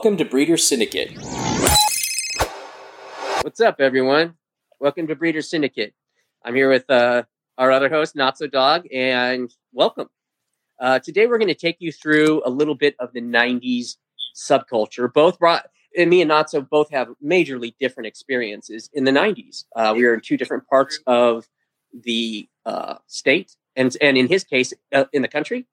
Welcome to Breeder Syndicate. What's up, everyone? Welcome to Breeder Syndicate. I'm here with uh, our other host, Not So Dog, and welcome. Uh, today, we're going to take you through a little bit of the '90s subculture. Both brought and me and Not So both have majorly different experiences in the '90s. Uh, we were in two different parts of the uh, state, and and in his case, uh, in the country.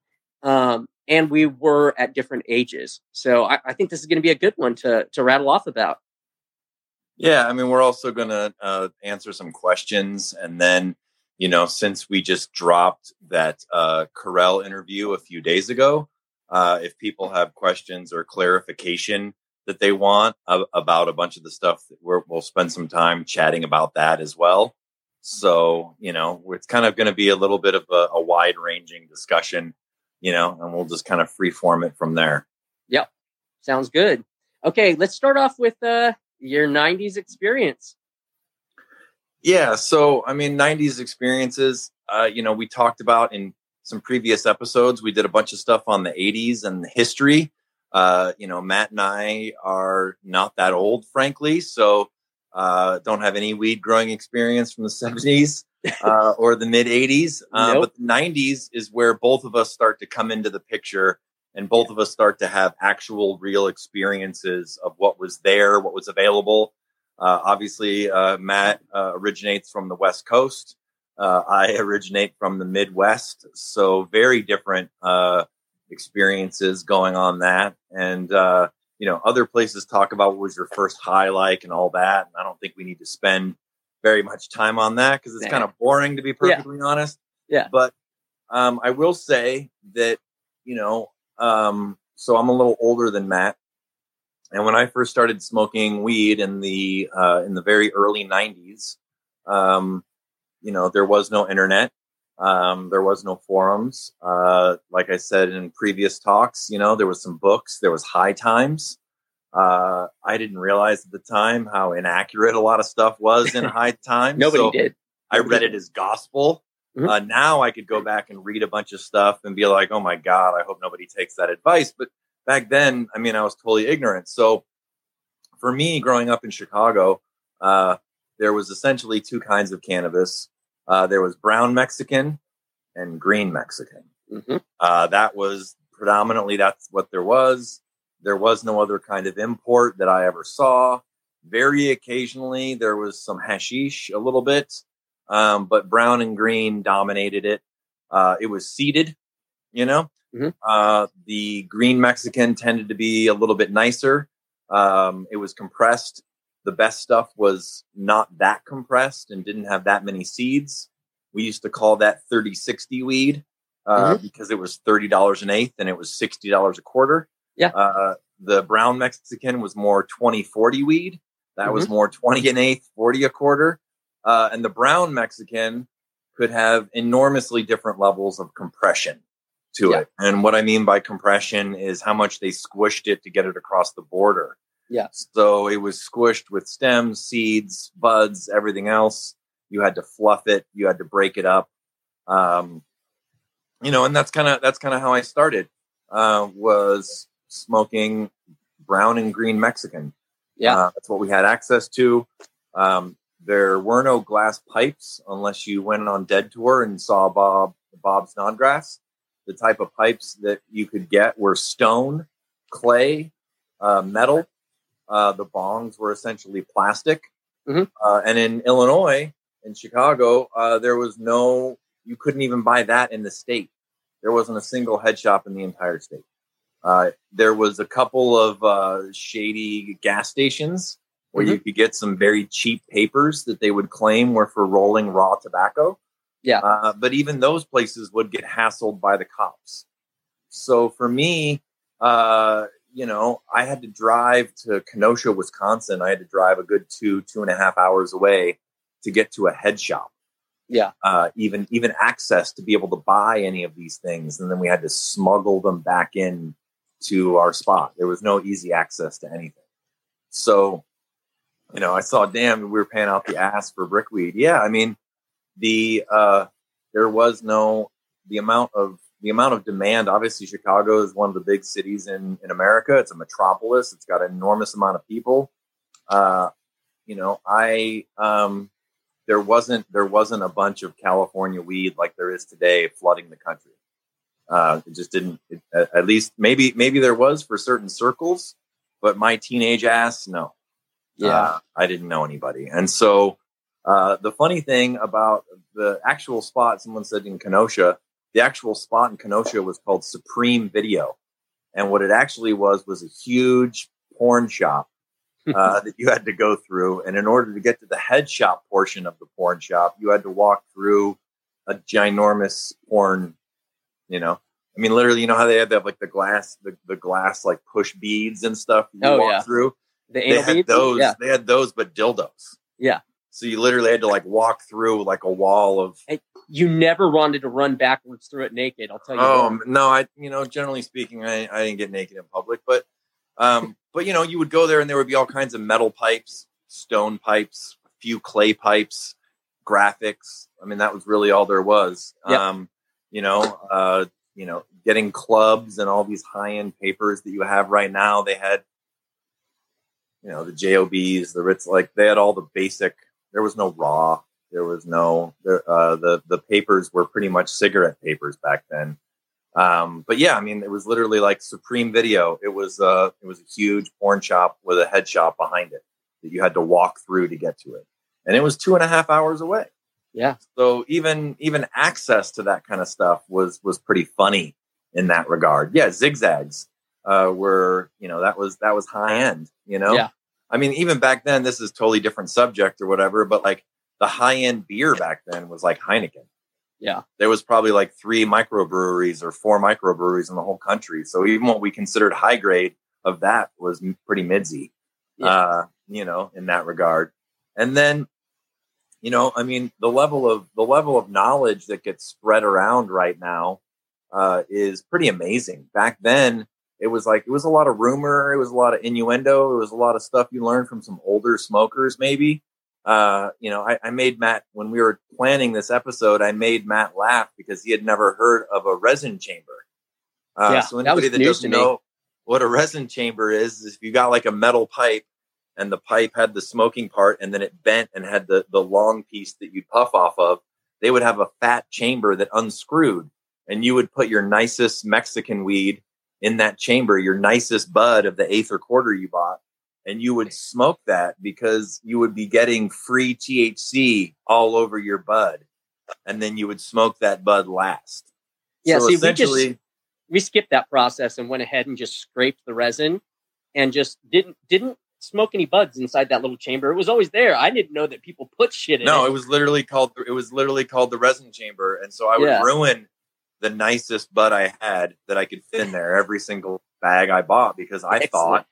Um, and we were at different ages. So I, I think this is going to be a good one to to rattle off about. Yeah, I mean, we're also going to uh, answer some questions, and then you know, since we just dropped that uh, Corel interview a few days ago, uh, if people have questions or clarification that they want about a bunch of the stuff, we will spend some time chatting about that as well. So, you know, it's kind of going to be a little bit of a, a wide ranging discussion, you know, and we'll just kind of free form it from there. Yep. Sounds good. Okay, let's start off with uh, your 90s experience. Yeah. So, I mean, 90s experiences, uh, you know, we talked about in some previous episodes, we did a bunch of stuff on the 80s and the history. Uh, you know, Matt and I are not that old, frankly. So, uh, don't have any weed growing experience from the 70s uh, or the mid 80s. Uh, nope. But the 90s is where both of us start to come into the picture and both of us start to have actual real experiences of what was there, what was available. Uh, obviously, uh, Matt uh, originates from the West Coast. Uh, I originate from the Midwest. So, very different experiences going on that. And, you know, other places talk about what was your first high like and all that. And I don't think we need to spend very much time on that because it's yeah. kind of boring to be perfectly yeah. honest. Yeah. But um, I will say that, you know, um, so I'm a little older than Matt. And when I first started smoking weed in the uh, in the very early '90s, um, you know, there was no internet. Um, there was no forums. Uh, like I said in previous talks, you know, there was some books. There was High Times. Uh, I didn't realize at the time how inaccurate a lot of stuff was in High Times. Nobody so did. I read it as gospel. Mm-hmm. Uh, now I could go back and read a bunch of stuff and be like, "Oh my god, I hope nobody takes that advice." But back then, I mean, I was totally ignorant. So for me, growing up in Chicago, uh, there was essentially two kinds of cannabis uh, there was brown Mexican and green Mexican. Mm-hmm. Uh, that was predominantly that's what there was. There was no other kind of import that I ever saw. Very occasionally, there was some hashish a little bit, um, but brown and green dominated it. Uh, it was seeded, you know. Mm-hmm. Uh, the green Mexican tended to be a little bit nicer. Um, it was compressed the best stuff was not that compressed and didn't have that many seeds. We used to call that 30 60 weed uh, mm-hmm. because it was $30 an eighth and it was $60 a quarter. Yeah. Uh, the brown Mexican was more 20 40 weed. That mm-hmm. was more 20 an eighth, 40 a quarter. Uh, and the brown Mexican could have enormously different levels of compression to yeah. it. And what I mean by compression is how much they squished it to get it across the border. Yeah. So it was squished with stems, seeds, buds, everything else. You had to fluff it. You had to break it up. Um, you know, and that's kind of that's kind of how I started. Uh, was smoking brown and green Mexican. Yeah, uh, that's what we had access to. Um, there were no glass pipes unless you went on Dead Tour and saw Bob Bob Snodgrass. The type of pipes that you could get were stone, clay, uh, metal, uh, the bongs were essentially plastic. Mm-hmm. Uh, and in Illinois, in Chicago, uh, there was no, you couldn't even buy that in the state. There wasn't a single head shop in the entire state. Uh, there was a couple of uh, shady gas stations where mm-hmm. you could get some very cheap papers that they would claim were for rolling raw tobacco. Yeah. Uh, but even those places would get hassled by the cops. So for me, uh, you know, I had to drive to Kenosha, Wisconsin. I had to drive a good two, two and a half hours away to get to a head shop. Yeah. Uh, even even access to be able to buy any of these things, and then we had to smuggle them back in to our spot. There was no easy access to anything. So, you know, I saw, damn, we were paying out the ass for brickweed. Yeah, I mean, the uh, there was no the amount of the amount of demand. Obviously, Chicago is one of the big cities in in America. It's a metropolis. It's got an enormous amount of people. Uh, you know, I um, there wasn't there wasn't a bunch of California weed like there is today flooding the country. Uh, it just didn't. It, at least maybe maybe there was for certain circles, but my teenage ass, no. Yeah, uh, I didn't know anybody, and so uh, the funny thing about the actual spot, someone said in Kenosha, the actual spot in Kenosha was called Supreme Video, and what it actually was was a huge porn shop uh, that you had to go through. And in order to get to the head shop portion of the porn shop, you had to walk through a ginormous porn you know, I mean, literally, you know how they have that like the glass, the, the glass like push beads and stuff you oh, walk yeah. through. The they had beads? those. Yeah. They had those, but dildos. Yeah. So you literally had to like walk through like a wall of. You never wanted to run backwards through it naked. I'll tell you. Oh that. no, I you know generally speaking, I, I didn't get naked in public, but um, but you know you would go there and there would be all kinds of metal pipes, stone pipes, a few clay pipes, graphics. I mean that was really all there was. Yep. Um, you know, uh, you know, getting clubs and all these high end papers that you have right now. They had, you know, the JOBs, the Ritz, like they had all the basic. There was no raw. There was no there, uh, the the papers were pretty much cigarette papers back then. Um, but yeah, I mean, it was literally like Supreme Video. It was uh, it was a huge porn shop with a head shop behind it that you had to walk through to get to it, and it was two and a half hours away. Yeah. So even even access to that kind of stuff was was pretty funny in that regard. Yeah, zigzags uh, were you know that was that was high end. You know. Yeah. I mean, even back then, this is totally different subject or whatever. But like the high end beer back then was like Heineken. Yeah. There was probably like three microbreweries or four microbreweries in the whole country. So even what we considered high grade of that was pretty midsy, Yeah. uh, you know, in that regard. And then, you know, I mean, the level of the level of knowledge that gets spread around right now uh, is pretty amazing. Back then, it was like it was a lot of rumor, it was a lot of innuendo, it was a lot of stuff you learned from some older smokers, maybe. Uh, you know, I, I made Matt when we were planning this episode. I made Matt laugh because he had never heard of a resin chamber. Uh, Yeah, so anybody that, to doesn't me. know what a resin chamber is, is if you got like a metal pipe and the pipe had the smoking part and then it bent and had the the long piece that you'd puff off of, they would have a fat chamber that unscrewed, and you would put your nicest Mexican weed in that chamber, your nicest bud of the eighth or quarter you bought, and you would smoke that because you would be getting free THC all over your bud, and then you would smoke that bud last. Yeah, So see, we just- essentially, we skipped that process and went ahead and just scraped the resin and just didn't didn't smoke any buds inside that little chamber. It was always there. I didn't know that people put shit in no, it. it was literally called it was literally called the resin chamber, and so I would Yeah. ruin the nicest bud I had that I could fit in there every single bag I bought because I Excellent. thought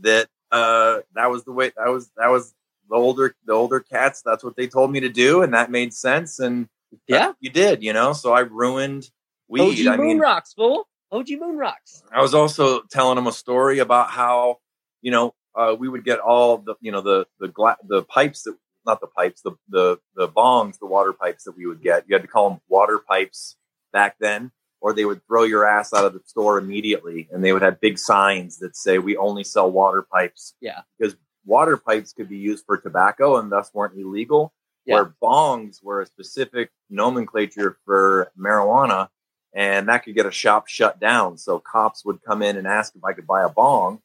that uh, that was the way that was that was the older the older cats. That's what they told me to do, and that made sense. And Yeah. you did, you know. So I ruined weed. OG I Moon mean, Rocks, fool. OG Moon Rocks. I was also telling them a story about how you know uh, we would get all the you know the the gla- the pipes that not the pipes the the the bongs the water pipes that we would get. You had to call them water pipes back then, or they would throw your ass out of the store immediately, and they would have big signs that say we only sell water pipes. Yeah. because water pipes could be used for tobacco and thus weren't illegal. Yeah. Where bongs were a specific nomenclature for marijuana and that could get a shop shut down. So cops would come in and ask if I could buy a bong,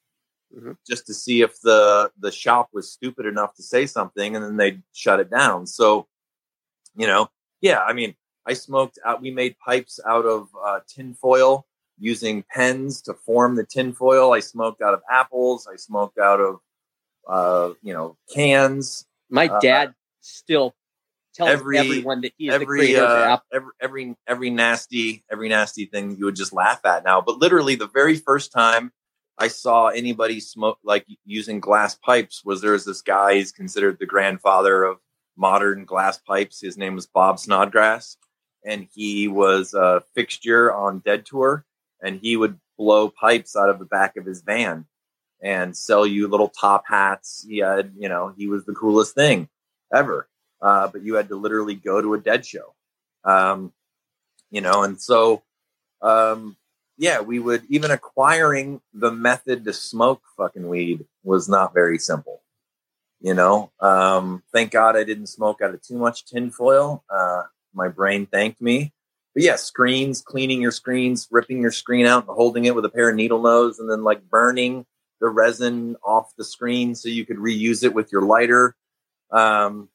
Mhm. just to see if the the shop was stupid enough to say something, and then they'd shut it down. So, you know, yeah, I mean, I smoked out. We made pipes out of uh, tinfoil using pens to form the tinfoil. I smoked out of apples. I smoked out of uh, you know cans. My Uh, dad still tells every- everyone that he is the every creator of the uh, every every every nasty every nasty thing you would just laugh at now. But literally, the very first time I saw anybody smoke like using glass pipes was there was this guy. He's considered the grandfather of modern glass pipes. His name was Bob Snodgrass, and he was a fixture on Dead Tour, and he would blow pipes out of the back of his van and sell you little top hats. He had, you know, he was the coolest thing ever uh, but you had to literally go to a dead show. Um, you know, and so um, yeah, we would even acquiring the method to smoke fucking weed was not very simple. You know, um, thank God I didn't smoke out of too much tinfoil. Uh, my brain thanked me. But yeah, screens, cleaning your screens, ripping your screen out and holding it with a pair of needle nose, and then like burning the resin off the screen so you could reuse it with your lighter. Um,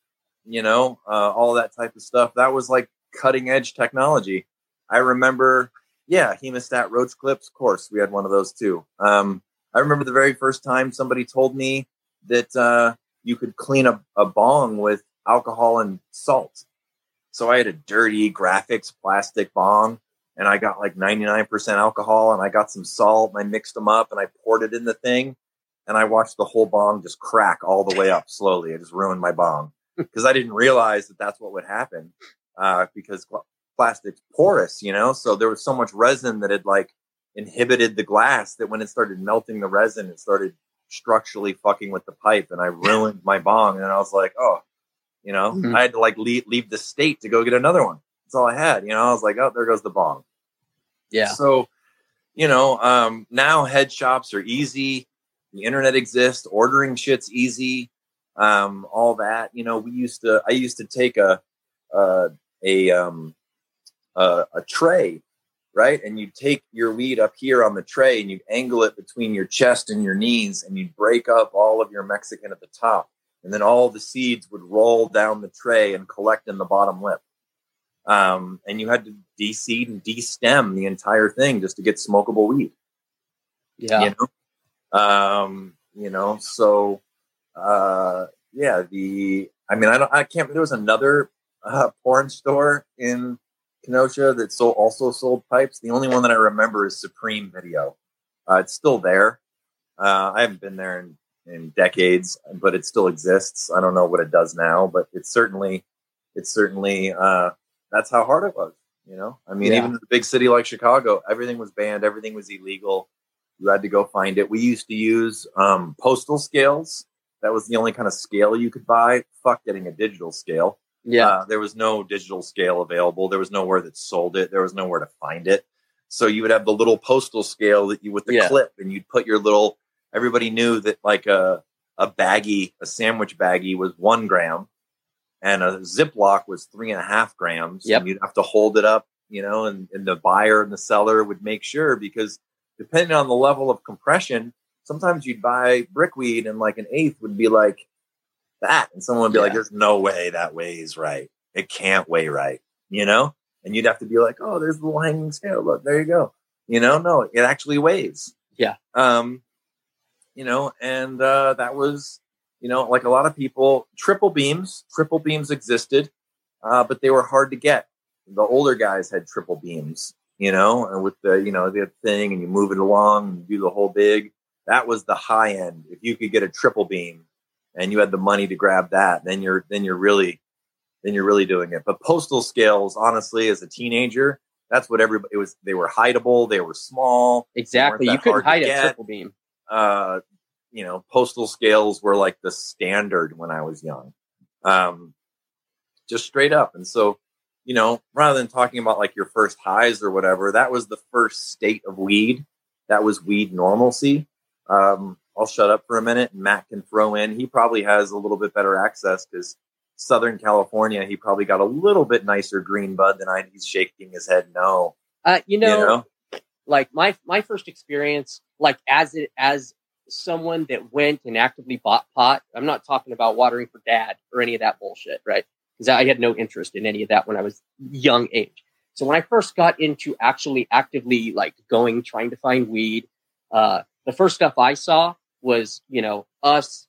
you know, uh, all that type of stuff. That was like cutting edge technology. I remember, yeah, hemostat roach clips. Of course, we had one of those too. Um, I remember the very first time somebody told me that uh, you could clean a, a bong with alcohol and salt. So I had a dirty graphics plastic bong and I got like 99% alcohol and I got some salt and I mixed them up and I poured it in the thing and I watched the whole bong just crack all the way up slowly. It just ruined my bong because I didn't realize that that's what would happen uh, because plastic's porous, you know? So there was so much resin that had like inhibited the glass that when it started melting the resin, it started structurally fucking with the pipe and I ruined my bong. And I was like, oh, you know, mm-hmm. I had to like leave, leave the state to go get another one. That's all I had. You know, I was like, oh, there goes the bong. Yeah. So, you know, um, now head shops are easy. The internet exists. Ordering shit's easy. Um, all that. You know, we used to. I used to take a a a um a, a tray right? And you take your weed up here on the tray and you angle it between your chest and your knees and you break up all of your Mexican at the top. And then all the seeds would roll down the tray and collect in the bottom lip. Um, and you had to de-seed and de-stem the entire thing just to get smokable weed. Yeah. You know? Um, you know, so uh yeah, the I mean I don't I can't there was another uh, porn store in Kenosha that sold, also sold pipes. The only one that I remember is Supreme Video. Uh, it's still there. Uh, I haven't been there in, in decades, but it still exists. I don't know what it does now, but it's certainly, it's certainly, uh, that's how hard it was. You know, I mean, yeah. even in a big city like Chicago, everything was banned, everything was illegal. You had to go find it. We used to use um, postal scales. That was the only kind of scale you could buy. Fuck getting a digital scale. Yeah. Uh, there was no digital scale available. There was nowhere that sold it. There was nowhere to find it. So you would have the little postal scale that you with the yeah. clip, and you'd put your little. Everybody knew that like a a baggie, a sandwich baggie was one gram, and a Ziploc was three and a half grams. Yep. And you'd have to hold it up, you know, and, and the buyer and the seller would make sure because depending on the level of compression, sometimes you'd buy brickweed and like an eighth would be like that. And someone would be yeah. like, there's no way that weighs right. It can't weigh right, you know? And you'd have to be like, oh, there's the little hanging scale. Look, there you go. You know, no, it actually weighs. Yeah. Um, you know, and uh, that was, you know, like a lot of people, triple beams, triple beams existed, uh, but they were hard to get. The older guys had triple beams, you know, and with the, you know, the thing and you move it along and do the whole big. That was the high end. If you could get a triple beam, and you had the money to grab that, then you're then you're really then you're really doing it. But postal scales, honestly, as a teenager, that's what everybody it was. They were hideable. They were small. Exactly. You couldn't hide a triple beam. Uh, you know, postal scales were like the standard when I was young. Um, just straight up. And so, you know, rather than talking about like your first highs or whatever, that was the first state of weed. That was weed normalcy. Um, I'll shut up for a minute Matt can throw in. He probably has a little bit better access because Southern California, he probably got a little bit nicer green bud than I. He's shaking his head no. Uh, you, know, you know, like my my first experience, like as it as someone that went and actively bought pot. I'm not talking about watering for dad or any of that bullshit, right? Because I had no interest in any of that when I was young age. So when I first got into actually actively like going, trying to find weed, uh, the first stuff I saw was, you know, us,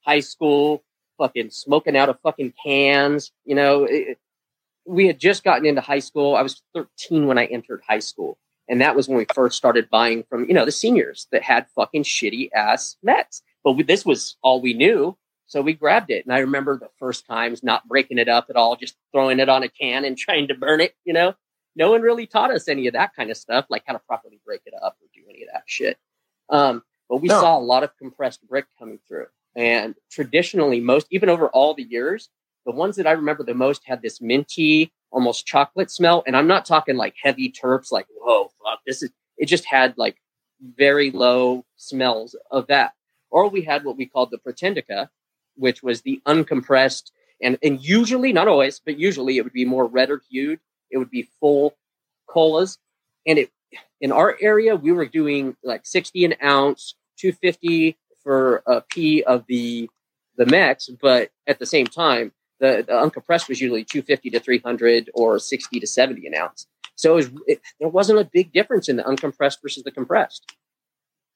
high school, fucking smoking out of fucking cans. You know, it, we had just gotten into high school. I was 13 when I entered high school. And that was when we first started buying from, you know, the seniors that had fucking shitty ass Mets. But we, this was all we knew. So we grabbed it. And I remember the first times not breaking it up at all, just throwing it on a can and trying to burn it, you know? No one really taught us any of that kind of stuff, like how to properly break it up or do any of that shit. Um, but we no. saw a lot of compressed brick coming through. And traditionally, most, even over all the years, the ones that I remember the most had this minty, almost chocolate smell. And I'm not talking like heavy terps, like, whoa, fuck, this is, it just had like very low smells of that. Or we had what we called the Pretendica, which was the uncompressed, and, and usually, not always, but usually it would be more redder hued. It would be full colas. And it, in our area, we were doing like 60 an ounce, 250 for a P of the the Mex, but at the same time, the, the uncompressed was usually 250 to 300 or 60 to 70 an ounce. So it was, it, there wasn't a big difference in the uncompressed versus the compressed.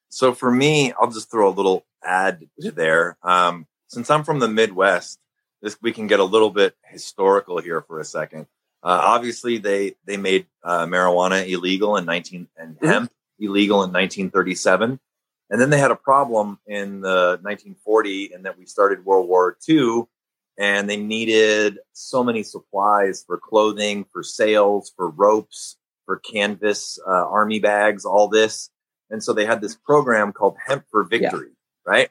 So for me, I'll just throw a little add to there. Um, since I'm from the Midwest, this we can get a little bit historical here for a second. Uh, obviously, they they made uh, marijuana illegal in 19 and mm-hmm. hemp illegal in 1937, and then they had a problem in the 1940, and that we started World War II, and they needed so many supplies for clothing, for sails, for ropes, for canvas, uh, army bags, all this. And so they had this program called Hemp for Victory, yeah. right?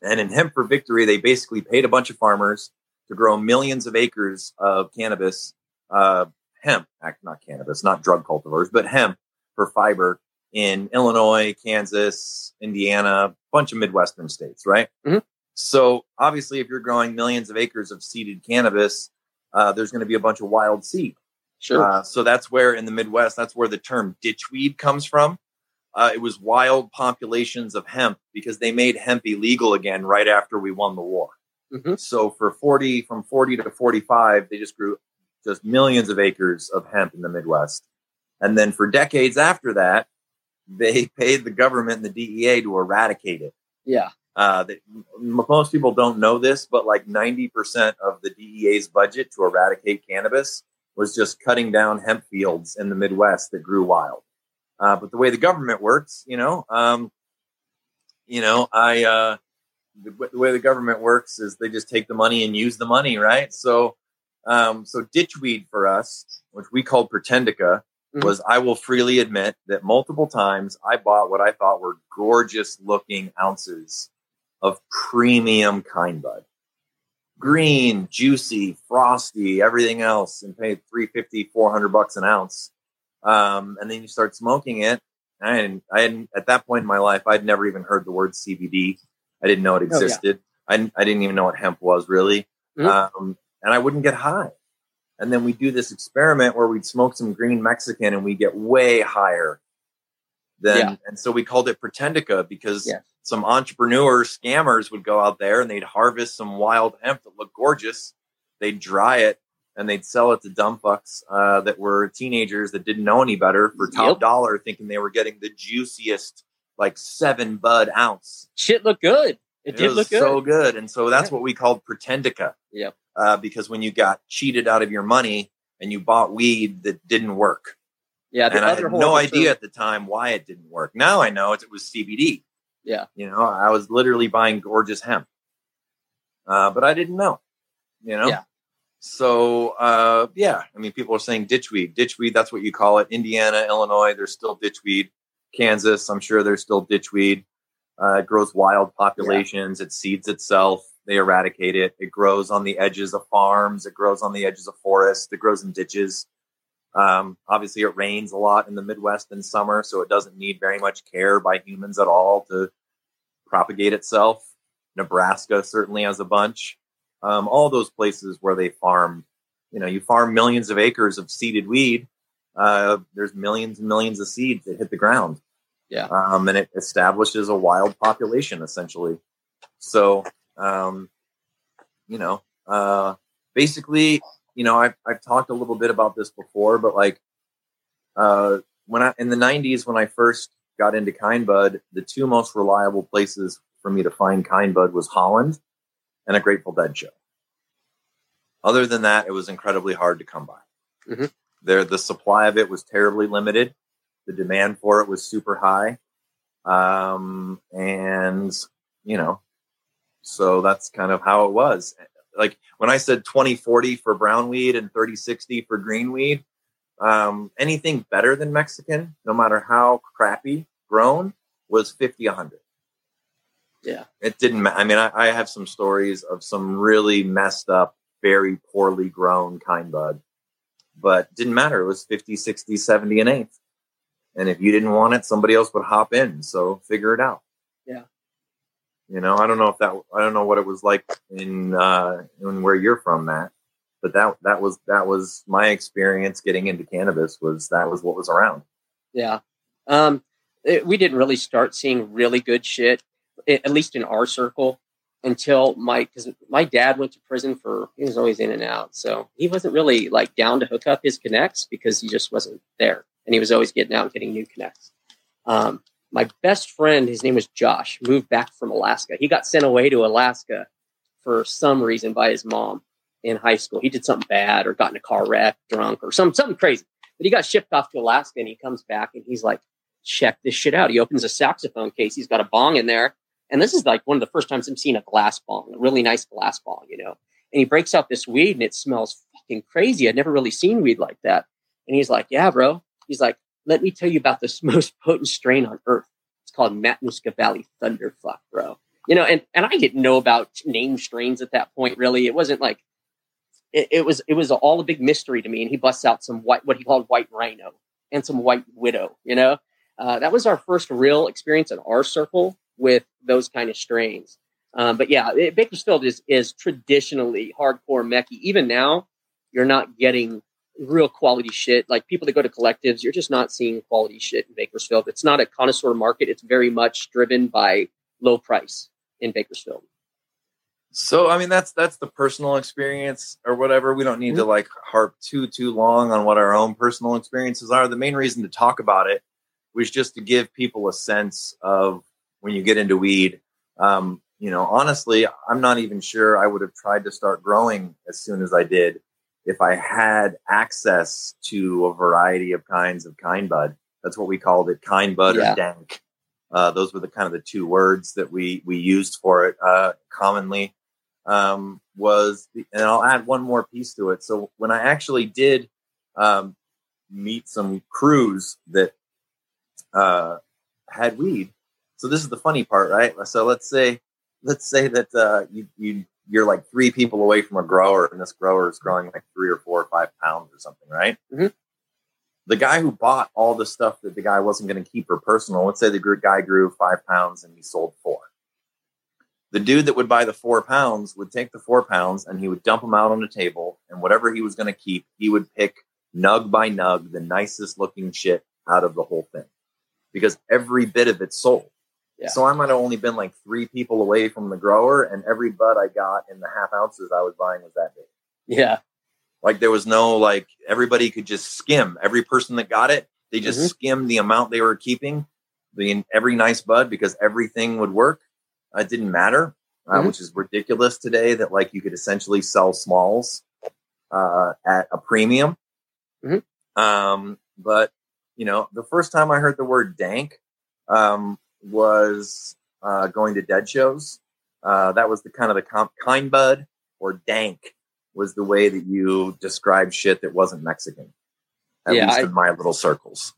And in Hemp for Victory, they basically paid a bunch of farmers to grow millions of acres of cannabis, uh, hemp, not cannabis, not drug cultivars, but hemp for fiber in Illinois, Kansas, Indiana, a bunch of Midwestern states, right? Mm-hmm. So obviously, if you're growing millions of acres of seeded cannabis, uh, there's going to be a bunch of wild seed. Sure. Uh, so that's where in the Midwest, that's where the term ditchweed comes from. Uh, it was wild populations of hemp because they made hemp illegal again right after we won the war. Mm-hmm. So for 40, from 40 to 45, they just grew just millions of acres of hemp in the Midwest. And then for decades after that, they paid the government and the DEA to eradicate it. Yeah. Uh, that most people don't know this, but like 90% of the DEA's budget to eradicate cannabis was just cutting down hemp fields in the Midwest that grew wild. Uh, but the way the government works, you know, um, you know, I, uh, the, the, way the government works is they just take the money and use the money, right? So, um, so ditchweed for us, which we called Pretendica, mm-hmm. was I will freely admit that multiple times I bought what I thought were gorgeous looking ounces of premium kind bud. Green, juicy, frosty, everything else, and paid 350, 400 bucks an ounce. Um, and then you start smoking it. And I hadn't, at that point in my life, I'd never even heard the word CBD. I didn't know it existed. Oh, yeah. I, I didn't even know what hemp was really. Mm-hmm. Um, and I wouldn't get high. And then we do this experiment where we'd smoke some green Mexican and we get way higher than, yeah. and so we called it Pretendica because yeah some entrepreneur scammers would go out there and they'd harvest some wild hemp that looked gorgeous. They'd dry it and they'd sell it to dumb fucks uh, that were teenagers that didn't know any better for top yep. dollar, thinking they were getting the juiciest, like seven bud ounce. Shit looked good. It, it did look good. so good, and so that's yeah. what we called pretendica. Yeah. Uh, because when you got cheated out of your money and you bought weed that didn't work. Yeah, and I had no idea at the time why it didn't work. Now I know it, it was CBD. Yeah. You know, I was literally buying gorgeous hemp. Uh, but I didn't know, you know? Yeah. So, uh, yeah, I mean, people are saying ditchweed. Ditchweed, that's what you call it. Indiana, Illinois, there's still ditchweed. Kansas, I'm sure there's still ditchweed. Uh, it grows wild populations. Yeah. It seeds itself. They eradicate it. It grows on the edges of farms. It grows on the edges of forests. It grows in ditches. Um, obviously, it rains a lot in the Midwest in summer, so it doesn't need very much care by humans at all to propagate itself. Nebraska certainly has a bunch. Um, all those places where they farm, you know, you farm millions of acres of seeded weed. Uh, there's millions and millions of seeds that hit the ground. Yeah. Um, and it establishes a wild population essentially. So, um, you know, uh, basically you know, I've, I've talked a little bit about this before, but like, uh, when I, in the nineties, when I first got into kind bud, the two most reliable places for me to find kind bud was Holland and a Grateful Dead show. Other than that, it was incredibly hard to come by. Mm-hmm. There, the supply of it was terribly limited. The demand for it was super high. Um, and you know, so that's kind of how it was like when I said 2040 for brown weed and 3060 for green weed, um, anything better than Mexican, no matter how crappy grown, was 50 100. Yeah. It didn't, matter. I mean, I, I have some stories of some really messed up very poorly grown kind bud. But didn't matter. It was 50, 60, 70, and eighth. And if you didn't want it, somebody else would hop in. So figure it out. You know, I don't know if that I don't know what it was like in uh in where you're from, Matt. But that that was that was my experience getting into cannabis was that was what was around. Yeah. Um it, we didn't really start seeing really good shit, at least in our circle, until my because my dad went to prison for he was always in and out, so he wasn't really like down to hook up his connects because he just wasn't there, and he was always getting out and getting new connects. Um, my best friend, his name was Josh, moved back from Alaska. He got sent away to Alaska for some reason by his mom in high school. He did something bad or got in a car wreck, drunk or some something crazy. But he got shipped off to Alaska and he comes back and he's like, check this shit out. He opens a saxophone case. He's got a bong in there. And this is like one of the first times I'm seeing a glass bong, a really nice glass bong, you know. And he breaks out this weed and it smells fucking crazy. I'd never really seen weed like that. And he's like, Yeah, bro. He's like, Let me tell you about this most potent strain on earth. It's called Matanuska Valley Thunderfuck, bro. You know, and, and I didn't know about name strains at that point, really. It wasn't like it, it was it was all a big mystery to me. And he busts out some white what he called white rhino and some white widow, you know. Uh, that was our first real experience in our circle with those kind of strains. Um, but yeah, it, Bakersfield is is traditionally hardcore mechy. Even now, you're not getting real quality shit. Like people that go to collectives, you're just not seeing quality shit in Bakersfield. It's not a connoisseur market. It's very much driven by low price in Bakersfield. So I mean that's that's the personal experience or whatever. We don't need mm-hmm. to like harp too too long on what our own personal experiences are. The main reason to talk about it was just to give people a sense of when you get into weed. Um, you know, honestly, I'm not even sure I would have tried to start growing as soon as I did if I had access to a variety of kinds of kind bud. That's what we called it, kind bud yeah. or dank. Uh, those were the kind of the two words that we we used for it uh, commonly. Um, was the, and I'll add one more piece to it. So when I actually did um, meet some crews that uh, had weed. So this is the funny part, right? So let's say let's say that uh, you you you're like three people away from a grower, and this grower is growing like three or four or five pounds or something, right? Mm-hmm. The guy who bought all the stuff that the guy wasn't going to keep for personal, let's say the guy grew five pounds and he sold four. The dude that would buy the four pounds would take the four pounds and he would dump them out on the table, and whatever he was going to keep, he would pick nug by nug the nicest looking shit out of the whole thing because every bit of it sold. Yeah. So I might have only been like three people away from the grower, and every bud I got in the half ounces I was buying was that big. Yeah. Like there was no like everybody could just skim. Every person that got it, they just mm-hmm. skimmed the amount they were keeping, the every nice bud because everything would work. It didn't matter, uh, mm-hmm. which is ridiculous today. That like you could essentially sell smalls uh, at a premium. Mm-hmm. Um, but you know, the first time I heard the word dank um, was uh, going to dead shows. Uh, that was the kind of the comp- kind bud or dank was the way that you described shit that wasn't Mexican, at yeah, least I, in my little circles.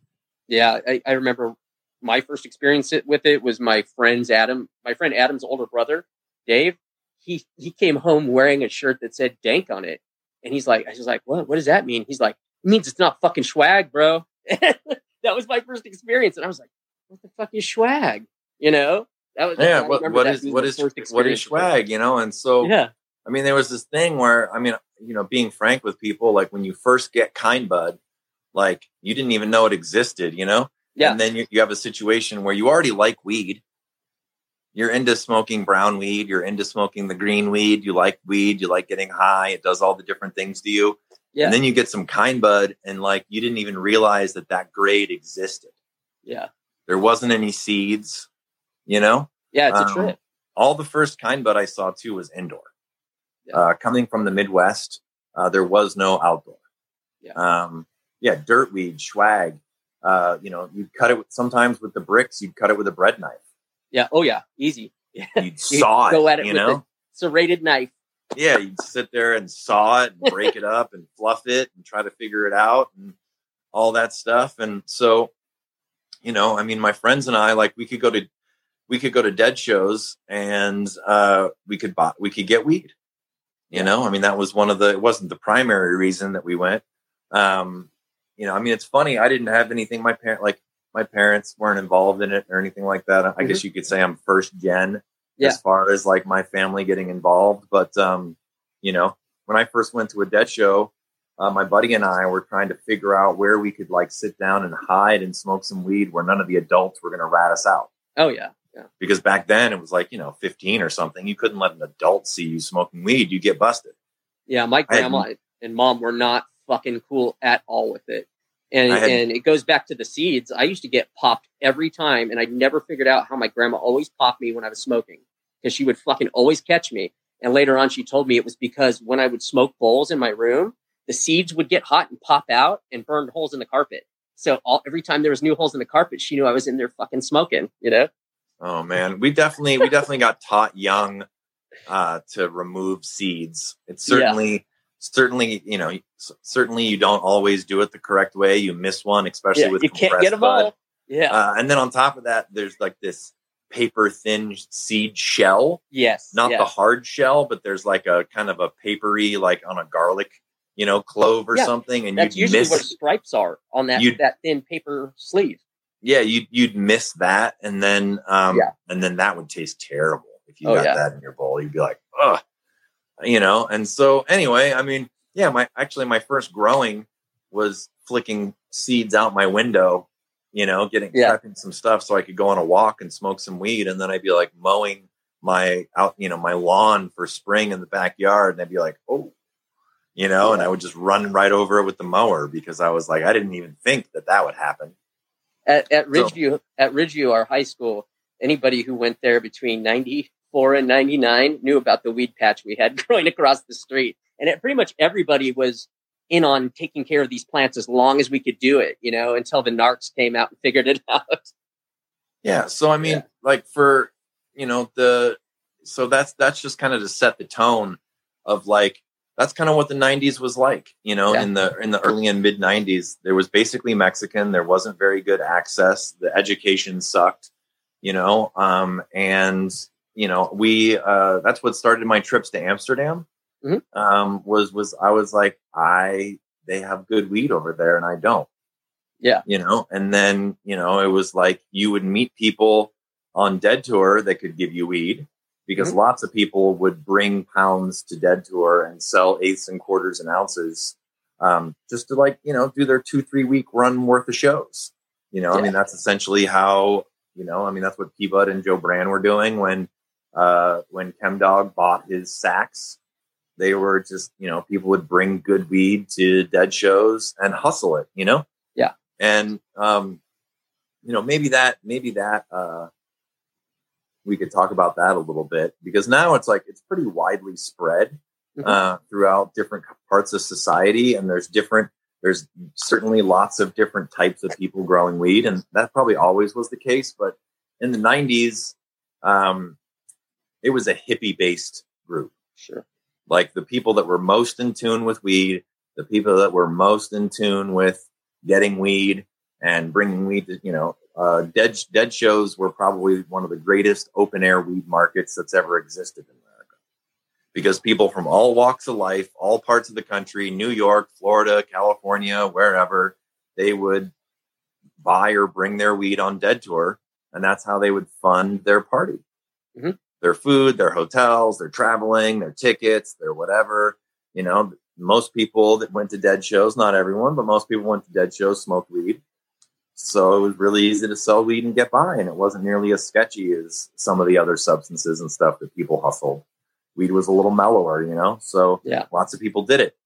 Yeah, I, I remember my first experience with it was my friend's Adam, my friend Adam's older brother, Dave. He he came home wearing a shirt that said dank on it. And he's like, I was like, what? What does that mean? He's like, it means it's not fucking swag, bro. that was my first experience, and I was like, "What the fuck is swag?" You know, that was yeah. What, what is what is what is swag? You know, and so yeah. I mean, there was this thing where I mean, you know, being frank with people, like when you first get kind bud, like you didn't even know it existed, you know. Yeah. And then you, you have a situation where you already like weed. You're into smoking brown weed. You're into smoking the green weed. You like weed. You like getting high. It does all the different things to you. Yeah. And then you get some kind bud and like you didn't even realize that that grade existed. Yeah. There wasn't any seeds, you know? Yeah, it's um, a trip. All the first kind bud I saw too was indoor. Yeah. Uh, coming from the Midwest, uh, there was no outdoor. Yeah. Um, yeah, dirt weed, swag. Uh, you know, you'd cut it with, sometimes with the bricks, you'd cut it with a bread knife. Yeah. Oh yeah. Easy. Yeah. You'd saw it. go it, at it you know? serrated knife yeah, you'd sit there and saw it and break it up and fluff it and try to figure it out and all that stuff. And so, you know, I mean, my friends and I, like, we could go to we could go to dead shows and uh, we could buy we could get weed. You know, I mean, that was one of the, it wasn't the primary reason that we went. Um, you know, I mean, it's funny. I didn't have anything. My parent, like my parents weren't involved in it or anything like that. I mm-hmm. guess you could say I'm first gen yeah. as far as like my family getting involved. But, um, you know, when I first went to a dead show, uh, my buddy and I were trying to figure out where we could like sit down and hide and smoke some weed where none of the adults were going to rat us out. Oh yeah. Yeah. Because back then it was like, you know, 15 or something. You couldn't let an adult see you smoking weed. You get busted. Yeah. My grandma and mom were not fucking cool at all with it. And, had, and it goes back to the seeds. I used to get popped every time, and I never figured out how my grandma always popped me when I was smoking because she would fucking always catch me. And later on, she told me it was because when I would smoke bowls in my room, the seeds would get hot and pop out and burn holes in the carpet. So all, every time there was new holes in the carpet, she knew I was in there fucking smoking. You know? Oh man, we definitely we definitely got taught young uh, to remove seeds. It's certainly yeah. certainly you know certainly you don't always do it the correct way. You miss one, especially yeah, with you can't get them bud. all. Yeah, uh, and then on top of that, there's like this paper thin seed shell. Yes, not yes. the hard shell, but there's like a kind of a papery like on a garlic you know, clove or yeah, something, and that's usually miss, what stripes are on that that thin paper sleeve. Yeah, you'd you'd miss that, and then um, yeah. and then that would taste terrible if you oh, got yeah. that in your bowl. You'd be like, ugh, you know. And so anyway, I mean, yeah, my actually my first growing was flicking seeds out my window, you know, getting yeah. prepping some stuff so I could go on a walk and smoke some weed, and then I'd be like mowing my out, you know, my lawn for spring in the backyard, and I'd be like, oh you know, and I would just run right over it with the mower because I was like, I didn't even think that that would happen. At, at Ridgeview, so, at Ridgeview, our high school, anybody who went there between 94 and 99 knew about the weed patch we had growing across the street. And it, pretty much everybody was in on taking care of these plants as long as we could do it, you know, until the narcs came out and figured it out. Yeah. So, I mean, yeah. like for, you know, the, so that's, that's just kind of to set the tone of like, that's kind of what the 90s was like you know yeah. in the in the early and mid 90s there was basically mexican there wasn't very good access the education sucked you know um and you know we uh that's what started my trips to amsterdam mm-hmm. um was was i was like i they have good weed over there and i don't yeah you know and then you know it was like you would meet people on dead tour that could give you weed because mm-hmm. lots of people would bring pounds to Dead Tour and sell eighths and quarters and ounces um, just to like you know do their two three week run worth of shows. You know, yeah. I mean that's essentially how you know. I mean that's what P Bud and Joe Brand were doing when uh, when Dog bought his sacks. They were just you know people would bring good weed to dead shows and hustle it. You know. Yeah. And um, you know maybe that maybe that uh, we could talk about that a little bit because now it's like it's pretty widely spread mm-hmm. uh, throughout different parts of society, and there's different. There's certainly lots of different types of people growing weed, and that probably always was the case. But in the '90s, um, it was a hippie-based group. Sure, like the people that were most in tune with weed, the people that were most in tune with getting weed and bringing weed to, you know, uh, dead dead shows were probably one of the greatest open air weed markets that's ever existed in America, because people from all walks of life, all parts of the country, New York, Florida, California, wherever, they would buy or bring their weed on Dead Tour, and that's how they would fund their party, mm-hmm. their food, their hotels, their traveling, their tickets, their whatever. You know, most people that went to Dead shows, not everyone, but most people went to Dead shows, smoked weed so it was really easy to sell weed and get by, and it wasn't nearly as sketchy as some of the other substances and stuff that people hustled. Weed was a little mellower, you know. So yeah, lots of people did it.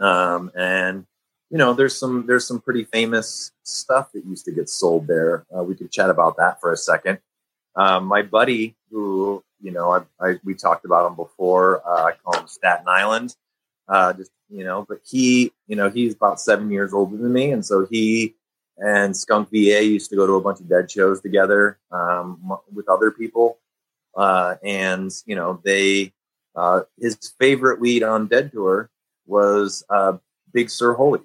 Um, and you know, there's some there's some pretty famous stuff that used to get sold there. Uh, we could chat about that for a second. Um, my buddy, who you know, I, I, we talked about him before. Uh, I call him Staten Island. Uh, just you know, but he, you know, he's about seven years older than me, and so he and Skunk VA used to go to a bunch of dead shows together um, with other people. Uh, and you know, they uh, his favorite weed on Dead Tour was uh, Big Sur Holy.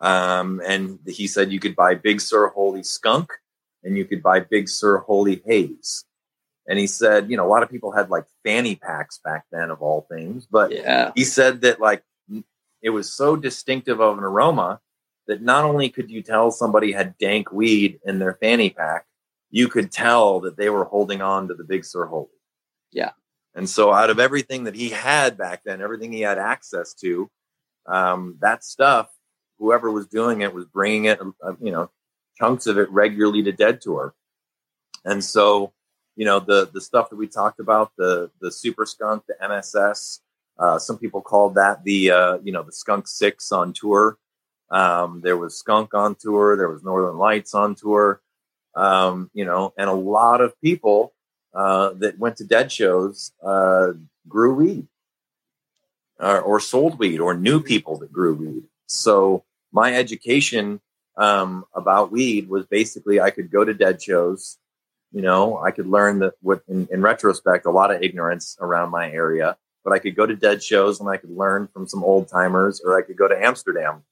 Um, and he said you could buy Big Sur Holy Skunk and you could buy Big Sur Holy Haze. and he said, you know, a lot of people had like fanny packs back then, of all things, but yeah. he said that like it was so distinctive of an aroma that not only could you tell somebody had dank weed in their fanny pack, you could tell that they were holding on to the Big Sur Holy. Yeah. And so, out of everything that he had back then, everything he had access to, um, that stuff, whoever was doing it was bringing it, uh, you know, chunks of it regularly to Dead Tour. And so, you know, the the stuff that we talked about, the the Super Skunk, the MSS, uh, some people called that the uh, you know the Skunk Six on tour. Um, there was Skunk on tour. There was Northern Lights on tour. Um, you know, and a lot of people uh, that went to dead shows uh, grew weed or, or, sold weed or knew people that grew weed. So my education um, about weed was basically I could go to dead shows. You know, I could learn that what in, in retrospect, a lot of ignorance around my area, but I could go to dead shows and I could learn from some old timers or I could go to Amsterdam.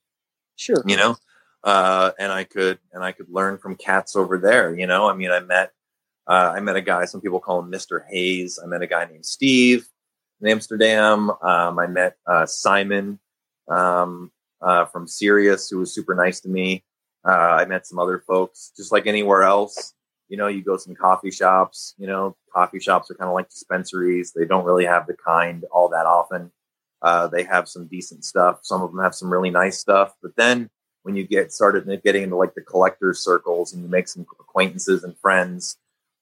Sure. You know, uh, and I could, and I could learn from cats over there. You know, I mean, I met uh, I met a guy, some people call him Mr. Hayes. I met a guy named Steve in Amsterdam. Um, I met uh, Simon um, uh, from Serious, who was super nice to me. Uh, I met some other folks, just like anywhere else. You know, you go some coffee shops. You know, coffee shops are kind of like dispensaries. They don't really have the kind all that often. Uh, they have some decent stuff. Some of them have some really nice stuff. But then when you get started getting into like the collectors circles and you make some acquaintances and friends,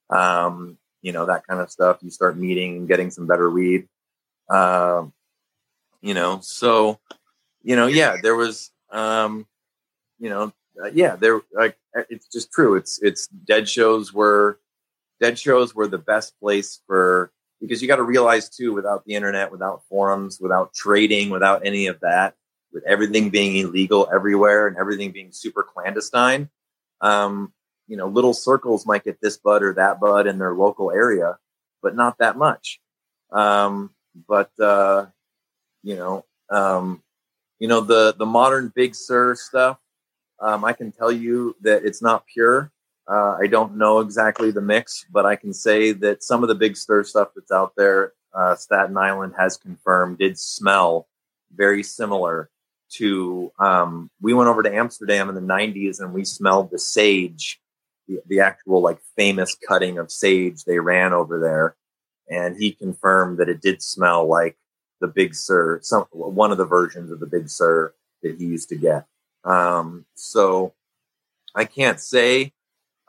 um, you know, that kind of stuff. You start meeting and getting some better weed. Um, you know, so, you know, yeah, there was, um, you know, uh, yeah, there, like, uh, it's just true. It's, it's dead shows were, dead shows were the best place for, because you got to realize too, without the internet, without forums, without trading, without any of that, with everything being illegal everywhere and everything being super clandestine, um, you know, little circles might get this bud or that bud in their local area, but not that much. Um, but uh, you know, um, you know the the modern Big Sur stuff. Um, I can tell you that it's not pure. Uh, I don't know exactly the mix, but I can say that some of the Big Sur stuff that's out there, uh, Staten Island has confirmed, did smell very similar to. Um, we went over to Amsterdam in the '90s and we smelled the sage the, the actual like famous cutting of sage they ran over there, and he confirmed that it did smell like the Big Sur, some one of the versions of the Big Sur that he used to get. Um, so I can't say,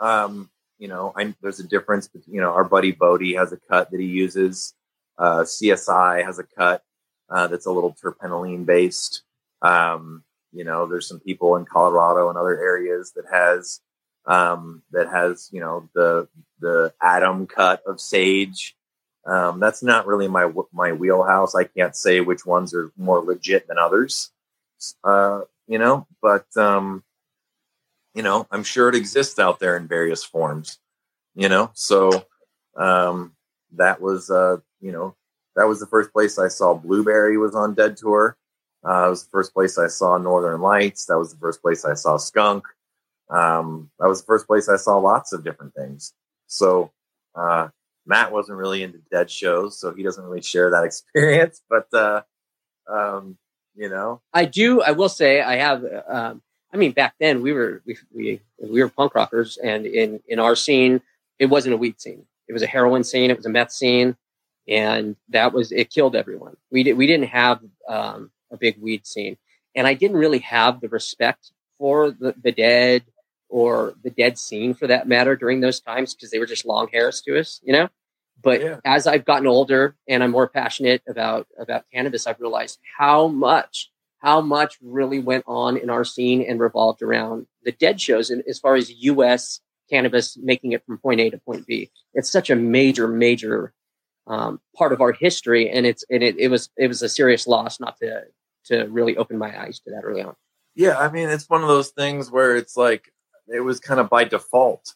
um, you know, I, there's a difference. Between, you know, our buddy Bodie has a cut that he uses. Uh, CSI has a cut uh, that's a little terpinolene based. Um, you know, there's some people in Colorado and other areas that has um, that has you know the the Adam cut of sage. Um, that's not really my my wheelhouse. I can't say which ones are more legit than others. Uh, you know, but um, you know, I'm sure it exists out there in various forms. You know, so um, that was uh, you know that was the first place I saw Blueberry was on Dead Tour. Uh, it was the first place I saw Northern Lights. That was the first place I saw Skunk um, that was the first place I saw lots of different things. So uh, Matt wasn't really into dead shows, so he doesn't really share that experience. But uh, um, you know, I do. I will say I have. Um, I mean, back then we were we, we we were punk rockers, and in in our scene, it wasn't a weed scene. It was a heroin scene. It was a meth scene, and that was it. Killed everyone. We did. We didn't have um, a big weed scene, and I didn't really have the respect for the, the dead or the dead scene for that matter during those times because they were just long hairs to us, you know. But yeah. as I've gotten older and I'm more passionate about about cannabis, I've realized how much how much really went on in our scene and revolved around the dead shows and as far as US cannabis making it from point A to point B. It's such a major, major um, part of our history, and it's and it, it was it was a serious loss not to to really open my eyes to that early on. Yeah, I mean, it's one of those things where it's like it was kind of by default.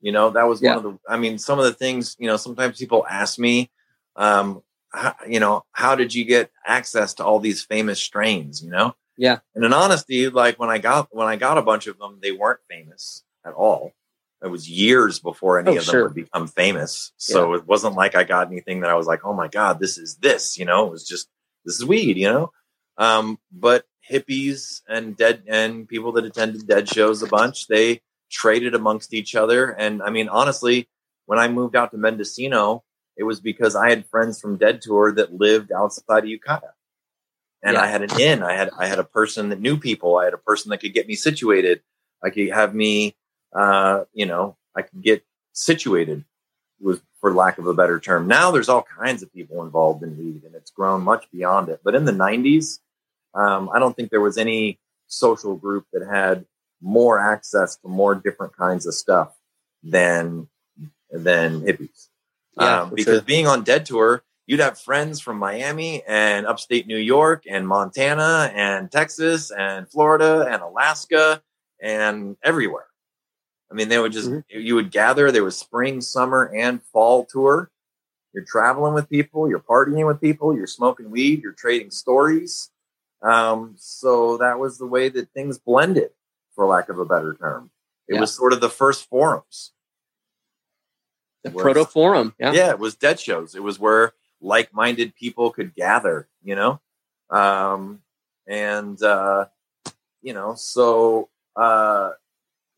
You know, that was yeah. one of the. I mean, some of the things. You know, sometimes people ask me, um, how, you know, how did you get access to all these famous strains? You know. Yeah. And in honesty, like when I got when I got a bunch of them, they weren't famous at all. it was years before any Oh, of them sure. would become famous. So it wasn't like I got anything that I was like, oh my God, this is this, you know, it was just, this is weed, you know? Um, but hippies and dead and people that attended dead shows a bunch, they traded amongst each other. And I mean, honestly, when I moved out to Mendocino, it was because I had friends from Dead Tour that lived outside of Ukiah. And Yeah. I had an inn. I had I had a person that knew people. I had a person that could get me situated. I could have me uh, you know, I could get situated was for lack of a better term. Now there's all kinds of people involved in weed and it's grown much beyond it. But in the nineties, um, I don't think there was any social group that had more access to more different kinds of stuff than than hippies. Yeah, um, because sure. being on Dead Tour, you'd have friends from Miami and upstate New York and Montana and Texas and Florida and Alaska and everywhere. I mean, they would just Mhm. you would gather. There was spring, summer, and fall tour. You're traveling with people. You're partying with people. You're smoking weed. You're trading stories. Um, so that was the way that things blended, for lack of a better term. It Yeah. was sort of the first forums. The was- proto forum. Yeah. yeah. it was dead shows. It was where like-minded people could gather, you know, um, and uh, you know, so uh,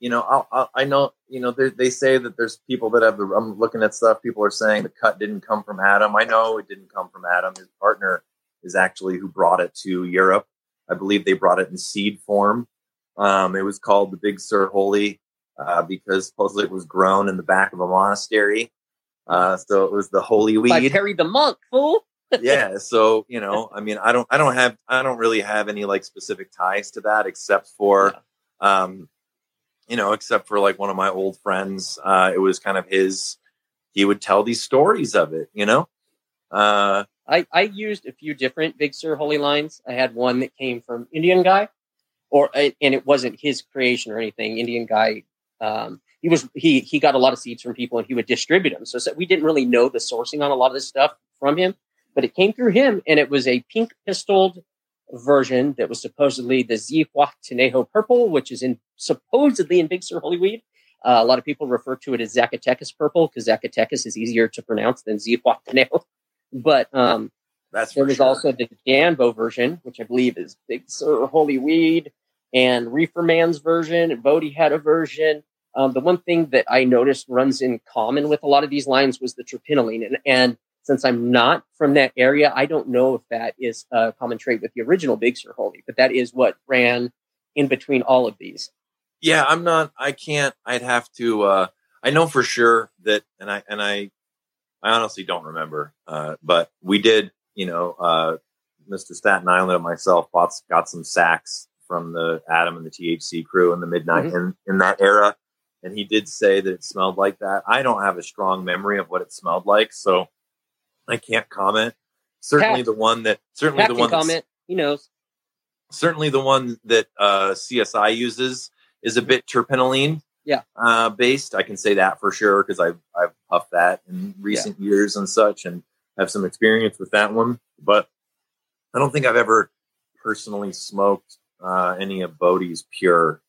you know, I'll, I'll, I know, you know, they, they say that there's people that have the. I'm looking at stuff. People are saying the cut didn't come from Adam. I know it didn't come from Adam. His partner is actually who brought it to Europe. I believe they brought it in seed form. Um, it was called the Big Sur Holy uh, because supposedly it was grown in the back of a monastery. Uh, so it was the holy By weed. Perry the monk, fool. yeah. So you know, I mean, I don't, I don't have, I don't really have any like specific ties to that, except for, um, you know, except for like one of my old friends. Uh, it was kind of his. He would tell these stories of it, you know. Uh, I, I used a few different Big Sur Holy lines. I had one that came from Indian guy, or and it wasn't his creation or anything. Indian guy, um, he was he he got a lot of seeds from people and he would distribute them. So, so we didn't really know the sourcing on a lot of this stuff from him, but it came through him, and it was a pink pistoled version that was supposedly the Zihua Tenejo purple, which is in supposedly in Big Sur Holy Weed. Uh, a lot of people refer to it as Zacatecas purple because Zacatecas is easier to pronounce than Zihua Tenejo. But um, that's there was sure. also the Danbo version, which I believe is Big Sur Holy Weed, and Reefer Man's version, Bodie had a version. Um, the one thing that I noticed runs in common with a lot of these lines was the terpinolene. And, and since I'm not from that area, I don't know if that is a common trait with the original Big Sur Holy, but that is what ran in between all of these. yeah i'm not i can't i'd have to uh i know for sure that and i and i i honestly don't remember uh but we did you know uh mr staten island and myself bought got some sacks from the adam and the thc crew in the midnight in in that era and he did say that it smelled like that i don't have a strong memory of what it smelled like so i can't comment certainly Pat- the one that certainly Pat the one comment. He knows. certainly the one that uh, CSI uses is a bit terpinolene Yeah. uh, based. I can say that for sure because I've I've puffed that in recent years and such, and have some experience with that one. But I don't think I've ever personally smoked uh, any of Bodie's pure.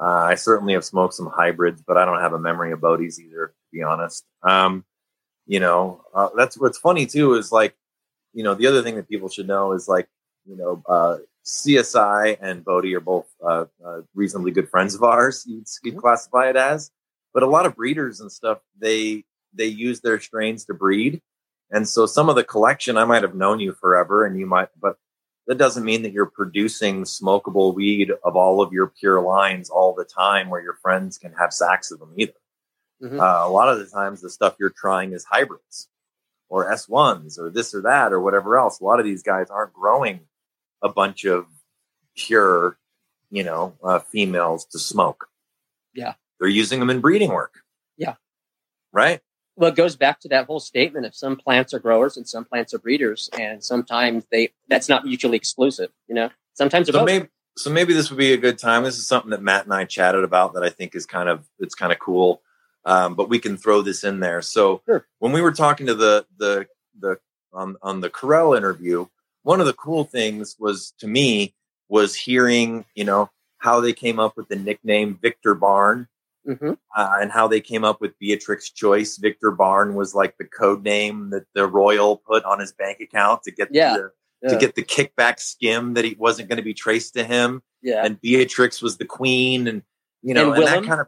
Uh, I certainly have smoked some hybrids, but I don't have a memory of Bodie's either. To be honest, um, you know uh, that's what's funny too is like you know the other thing that people should know is like you know uh, CSI and Bodie are both uh, uh, reasonably good friends of ours. You'd, you'd Mhm. classify it as, but a lot of breeders and stuff they they use their strains to breed, and so some of the collection I might have known you forever, and you might, but that doesn't mean that you're producing smokable weed of all of your pure lines all the time, where your friends can have sacks of them either. Mhm. Uh, a lot of the times, the stuff you're trying is hybrids or S1s or this or that or whatever else. A lot of these guys aren't growing a bunch of pure, you know, uh, females to smoke. Yeah. They're using them in breeding work. Yeah. Right? Well, it goes back to that whole statement of some plants are growers and some plants are breeders, and sometimes they that's not mutually exclusive. You know, sometimes So maybe so maybe this would be a good time. This is something that Matt and I chatted about that I think is kind of it's kind of cool. Um, but we can throw this in there. So Sure. when we were talking to the the the on on the Karel interview, one of the cool things was to me was hearing you know how they came up with the nickname Victor Barn mm-hmm. uh, and how they came up with Beatrix Choice. Victor Barn was like the code name that the royal put on his bank account to get yeah. the yeah. to get the kickback skim that he wasn't going to be traced to him. Yeah, and Beatrix was the queen, and you know, and, and that kind of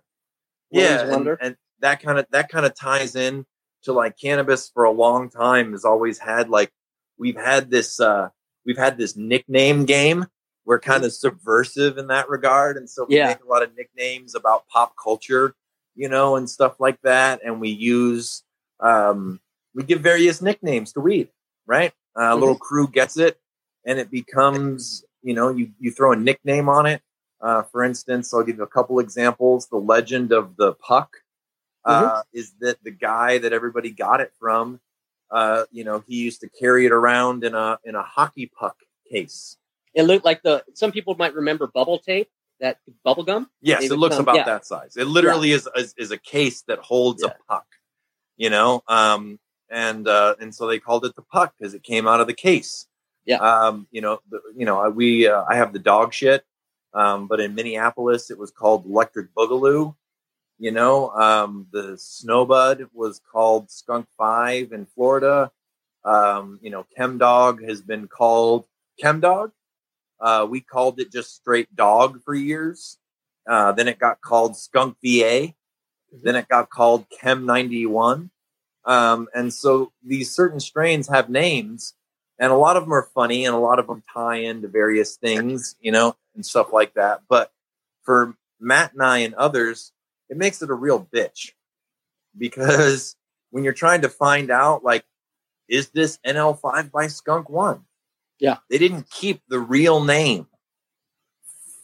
yeah, and, and that kind of that kind of ties in to like cannabis for a long time has always had like we've had this uh we've had this nickname game we're kind of subversive in that regard and so we yeah. make a lot of nicknames about pop culture you know and stuff like that and we use um we give various nicknames to weed right uh, a mm-hmm. little crew gets it and it becomes you know you you throw a nickname on it uh, for instance i'll give you a couple examples the legend of the puck mm-hmm. uh, is that the guy that everybody got it from uh, you know he used to carry it around in a in a hockey puck case it looked like the some people might remember bubble tape that bubble gum yes it looks about yeah. that size it literally yeah. is, is, is a case that holds yeah. a puck you know um and uh and so they called it the puck because it came out of the case yeah um you know the, you know we uh, i have the dog shit um but in minneapolis it was called electric boogaloo you know um the snowbud was called skunk five in florida um you know chem dog has been called chem dog uh, we called it just straight dog for years. Uh, then it got called Skunk VA. Then it got called Chem 91. Um, and so these certain strains have names, and a lot of them are funny, and a lot of them tie into various things, you know, and stuff like that. But for Matt and I and others, it makes it a real bitch because when you're trying to find out, like, is this NL5 by Skunk One? Yeah. They didn't keep the real name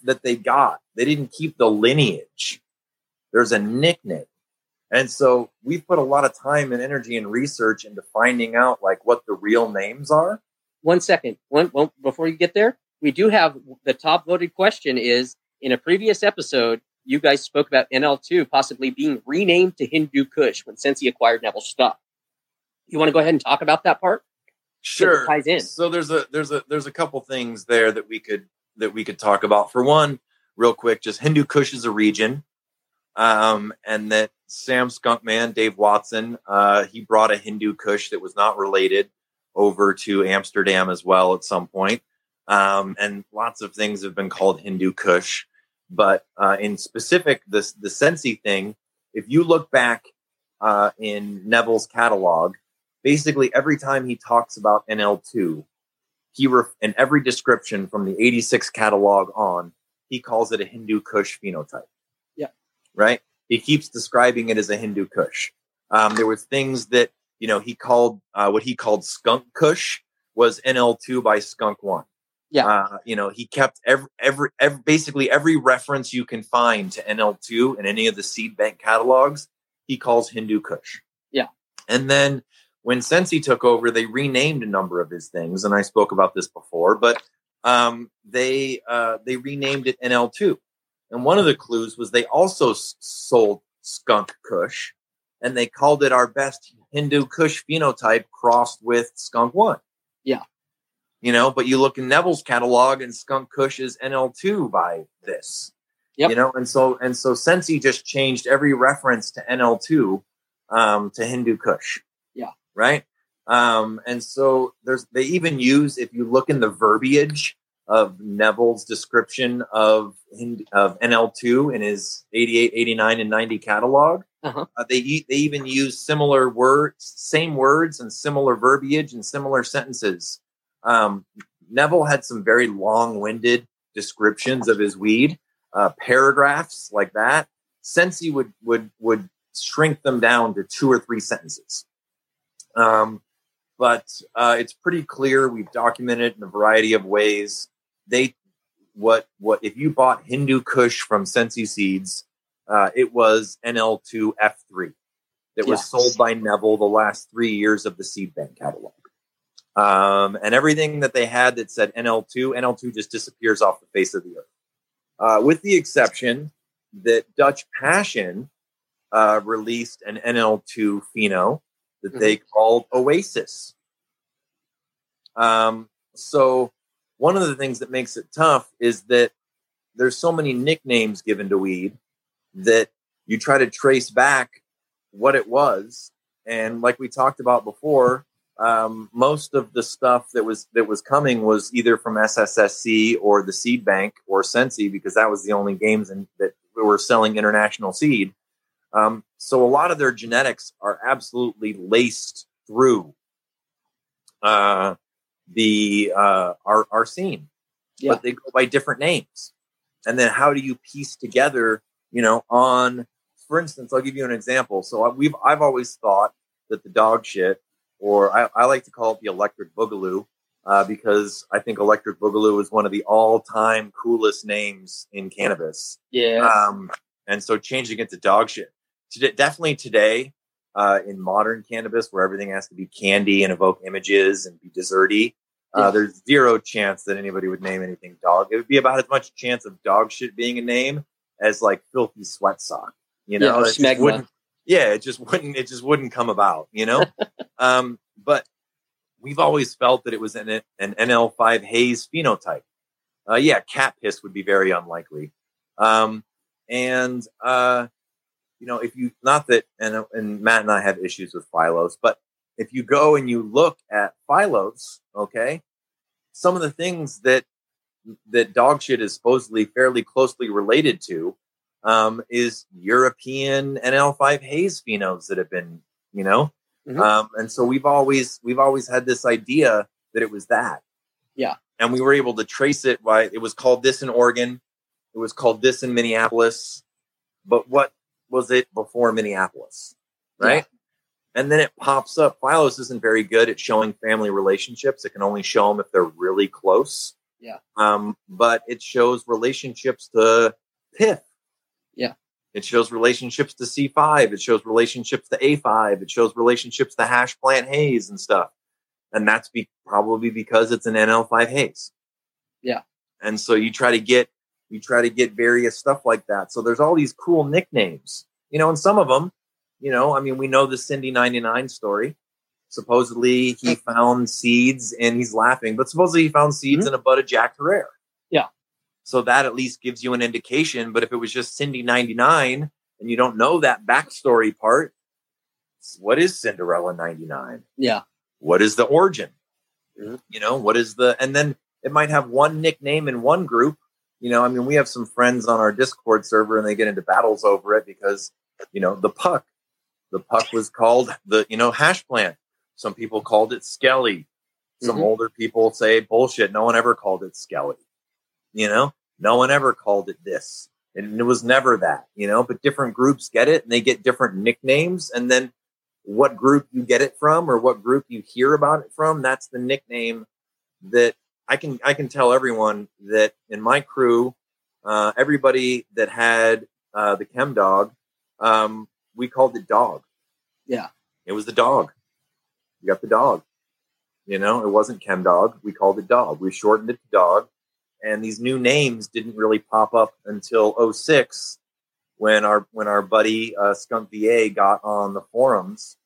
that they got. They didn't keep the lineage. There's a nickname. And so we put a lot of time and energy and research into finding out like what the real names are. One second. One, one before you get there, we do have the top voted question is in a previous episode, you guys spoke about NL2 possibly being renamed to Hindu Kush when Sensi acquired Neville stock. You want to go ahead and talk about that part? Sure ties in. So there's a there's a there's a couple things there that we could that we could talk about. For one, real quick, just Hindu Kush is a region, um, and that Sam Skunkman, Dave Watson, uh, he brought a Hindu Kush that was not related over to Amsterdam as well at some point. Um, and lots of things have been called Hindu Kush, but uh, in specific, this the Sensi thing. If you look back uh, in Neville's catalog, basically every time he talks about NL2, he ref- in every description from the 86 catalog on, he calls it a Hindu Kush phenotype. Yeah. Right? He keeps describing it as a Hindu Kush. Um, there were things that, you know, he called uh, what he called skunk Kush was NL2 by skunk one. Yeah. Uh, you know, he kept every, every, every, basically every reference you can find to NL2 in any of the seed bank catalogs, he calls Hindu Kush. Yeah. And then when Sensi took over, they renamed a number of his things, and I spoke about this before, but um, they uh, they renamed it NL2. And one of the clues was they also sold Skunk Kush, and they called it our best Hindu Kush phenotype crossed with Skunk One. Yeah, you know, but you look in Neville's catalog, and Skunk Kush is NL2 by this. Yep. You know, and so and so Sensi just changed every reference to NL2 um, to Hindu Kush right? Um, and so there's they even use if you look in the verbiage of Neville's description of of NL2 in his 88, 89, and 90 catalog. Uh-huh. Uh, they they even use similar words, same words, and similar verbiage and similar sentences. Um, Neville had some very long-winded descriptions of his weed, uh, paragraphs like that. Sensi would would would shrink them down to two or three sentences. Um, but uh, it's pretty clear. We've documented in a variety of ways. They what what if you bought Hindu Kush from Sensi Seeds, uh, it was NL2 F3 that was sold by Neville the last three years of the seed bank catalog. Um, and everything that they had that said NL2, NL2 just disappears off the face of the earth. Uh, with the exception that Dutch Passion uh, released an NL2 pheno that mm-hmm. they called Oasis. Um, so one of the things that makes it tough is that there's so many nicknames given to weed that you try to trace back what it was. And like we talked about before, um, most of the stuff that was that was coming was either from SSSC or the Seed Bank or Sensi because that was the only games in, that we were selling international seed. Um, so a lot of their genetics are absolutely laced through uh, the uh, our our scene, yeah. but they go by different names. And then how do you piece together? You know, on for instance, I'll give you an example. So we've I've always thought that the dog shit, or I, I like to call it the electric boogaloo, uh, because I think electric boogaloo is one of the all-time coolest names in cannabis. Yeah. Um, and so changing it to dog shit, today, definitely today, uh, in modern cannabis, where everything has to be candy and evoke images and be desserty, uh, there's zero chance that anybody would name anything dog. It would be about as much chance of dog shit being a name as like filthy sweat sock. You know, yeah, it wouldn't. Yeah, it just wouldn't. It just wouldn't come about. You know, um, but we've always felt that it was an, an NL5 haze phenotype. Uh, yeah, cat piss would be very unlikely. Um, and uh, you know, if you not that, and and Matt and I have issues with Phylos, but if you go and you look at Phylos, okay, some of the things that that dog shit is supposedly fairly closely related to um, is European NL5 haze phenos that have been, you know, mm-hmm. um, and so we've always we've always had this idea that it was that. Yeah, and we were able to trace it. Why it was called this in Oregon, it was called this in Minneapolis, but what was it before Minneapolis, right? Yeah. And then it pops up. Phylos isn't very good at showing family relationships. It can only show them if they're really close. Yeah. Um, but it shows relationships to pith yeah. It shows relationships to C5. It shows relationships to A5. It shows relationships to hash plant haze and stuff. And that's be, probably because it's an NL5 haze. Yeah. And so you try to get you try to get various stuff like that. So there's all these cool nicknames, you know, and some of them, you know, I mean, we know the Cindy 99 story. Supposedly he found seeds and he's laughing, but supposedly he found seeds mm-hmm. in a bud of Jack Herer. Yeah. So that at least gives you an indication. But if it was just Cindy 99 and you don't know that backstory part, what is Cinderella 99? Yeah. What is the origin? Mm-hmm. You know, what is the, and then it might have one nickname in one group. You know, I mean, we have some friends on our Discord server and they get into battles over it because, you know, the puck, the puck was called the, you know, hash plant. Some people called it Skelly. Some mm-hmm. older people say bullshit. No one ever called it Skelly. You know, no one ever called it this. And it was never that, you know, but different groups get it and they get different nicknames. And then what group you get it from or what group you hear about it from, that's the nickname that I can I can tell everyone that in my crew, uh, everybody that had uh, the chem dog, um, we called it dog. Yeah, it was the dog. You got the dog. You know, it wasn't chem dog. We called it dog. We shortened it to dog and these new names didn't really pop up until 06 when our when our buddy uh, Skunk VA got on the forums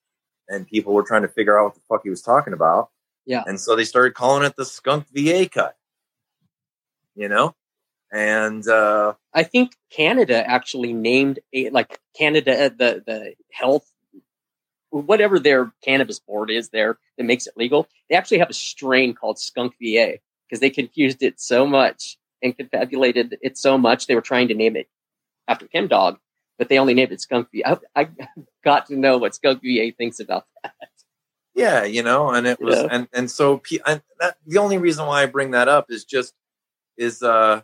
and people were trying to figure out what the fuck he was talking about. Yeah. And so they started calling it the Skunk VA cut. You know? And uh I think Canada actually named a like Canada uh, the the health whatever their cannabis board is there that makes it legal. They actually have a strain called Skunk VA because they confused it so much and confabulated it so much. They were trying to name it after Chem Dog, but they only named it Skunk VA. I, I got to know what Skunk VA thinks about that. Yeah, you know, and it was, yeah. and and so and that, the only reason why I bring that up is just is uh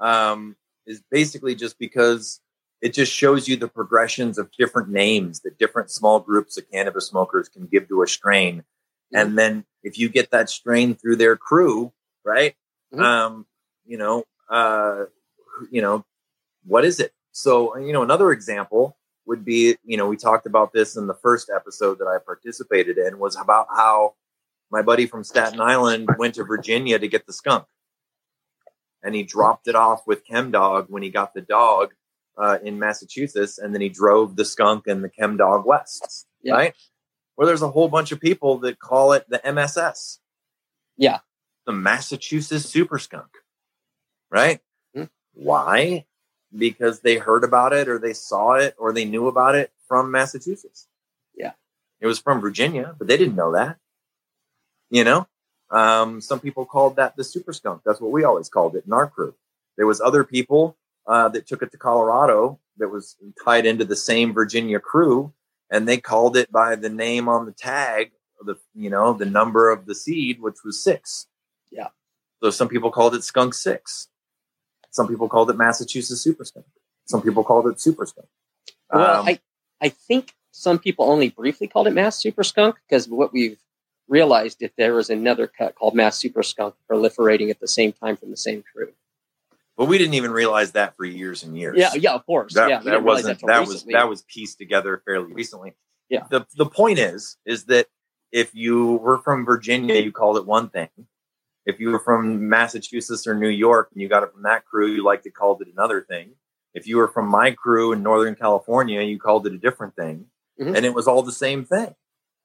um is basically just because it just shows you the progressions of different names that different small groups of cannabis smokers can give to a strain. And then if you get that strain through their crew, right? Mm-hmm. Um, you know, uh, you know, what is it? So, you know, another example would be, you know, we talked about this in the first episode that I participated in was about how my buddy from Staten Island went to Virginia to get the skunk. And he dropped it off with Chem Dog when he got the dog uh, in Massachusetts, and then he drove the skunk and the Chem Dog west, yeah. right? Where there's a whole bunch of people that call it the MSS. Yeah, the Massachusetts super skunk, right? Mm-hmm. Why? Because they heard about it or they saw it or they knew about it from Massachusetts. Yeah. It was from Virginia, but they didn't know that. You know? Um, some people called that the super skunk. That's what we always called it in our crew. There was other people uh, that took it to Colorado that was tied into the same Virginia crew, and they called it by the name on the tag, the you know the number of the seed, which was six. Yeah. So some people called it skunk six. Some people called it Massachusetts super skunk. Some people called it super skunk. Well, um, I I think some people only briefly called it Mass Super Skunk because what we've realized if there was another cut called Mass Super Skunk proliferating at the same time from the same crew. But we didn't even realize that for years and years. Yeah, yeah, of course. That, yeah, that wasn't that, that was that was pieced together fairly recently. Yeah. The the point is is that if you were from Virginia, you called it one thing. If you were from Massachusetts or New York and you got it from that crew, you liked it called it another thing. If you were from my crew in Northern California, you called it a different thing. Mm-hmm. And it was all the same thing.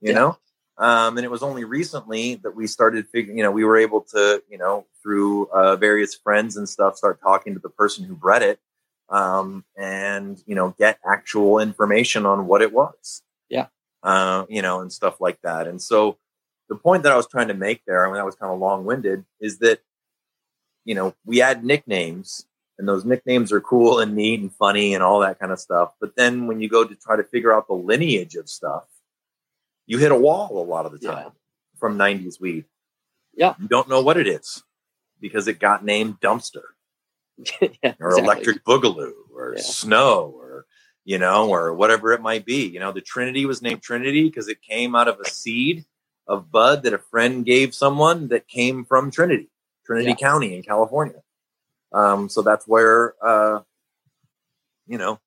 You yeah. know? Um, and it was only recently that we started figuring, you know, we were able to, you know, through uh, various friends and stuff, start talking to the person who bred it um, and, you know, get actual information on what it was. Yeah. Uh, you know, and stuff like that. And so the point that I was trying to make there, I mean, that was kind of long winded, is that, you know, we add nicknames and those nicknames are cool and neat and funny and all that kind of stuff. But then when you go to try to figure out the lineage of stuff, you hit a wall a lot of the time yeah. from 90s weed. Yeah. You don't know what it is because it got named dumpster yeah, or exactly. electric boogaloo or yeah. snow or, you know, or whatever it might be. You know, the Trinity was named Trinity because it came out of a seed of bud that a friend gave someone that came from Trinity, Trinity yeah. County in California. Um, so that's where, uh, you know,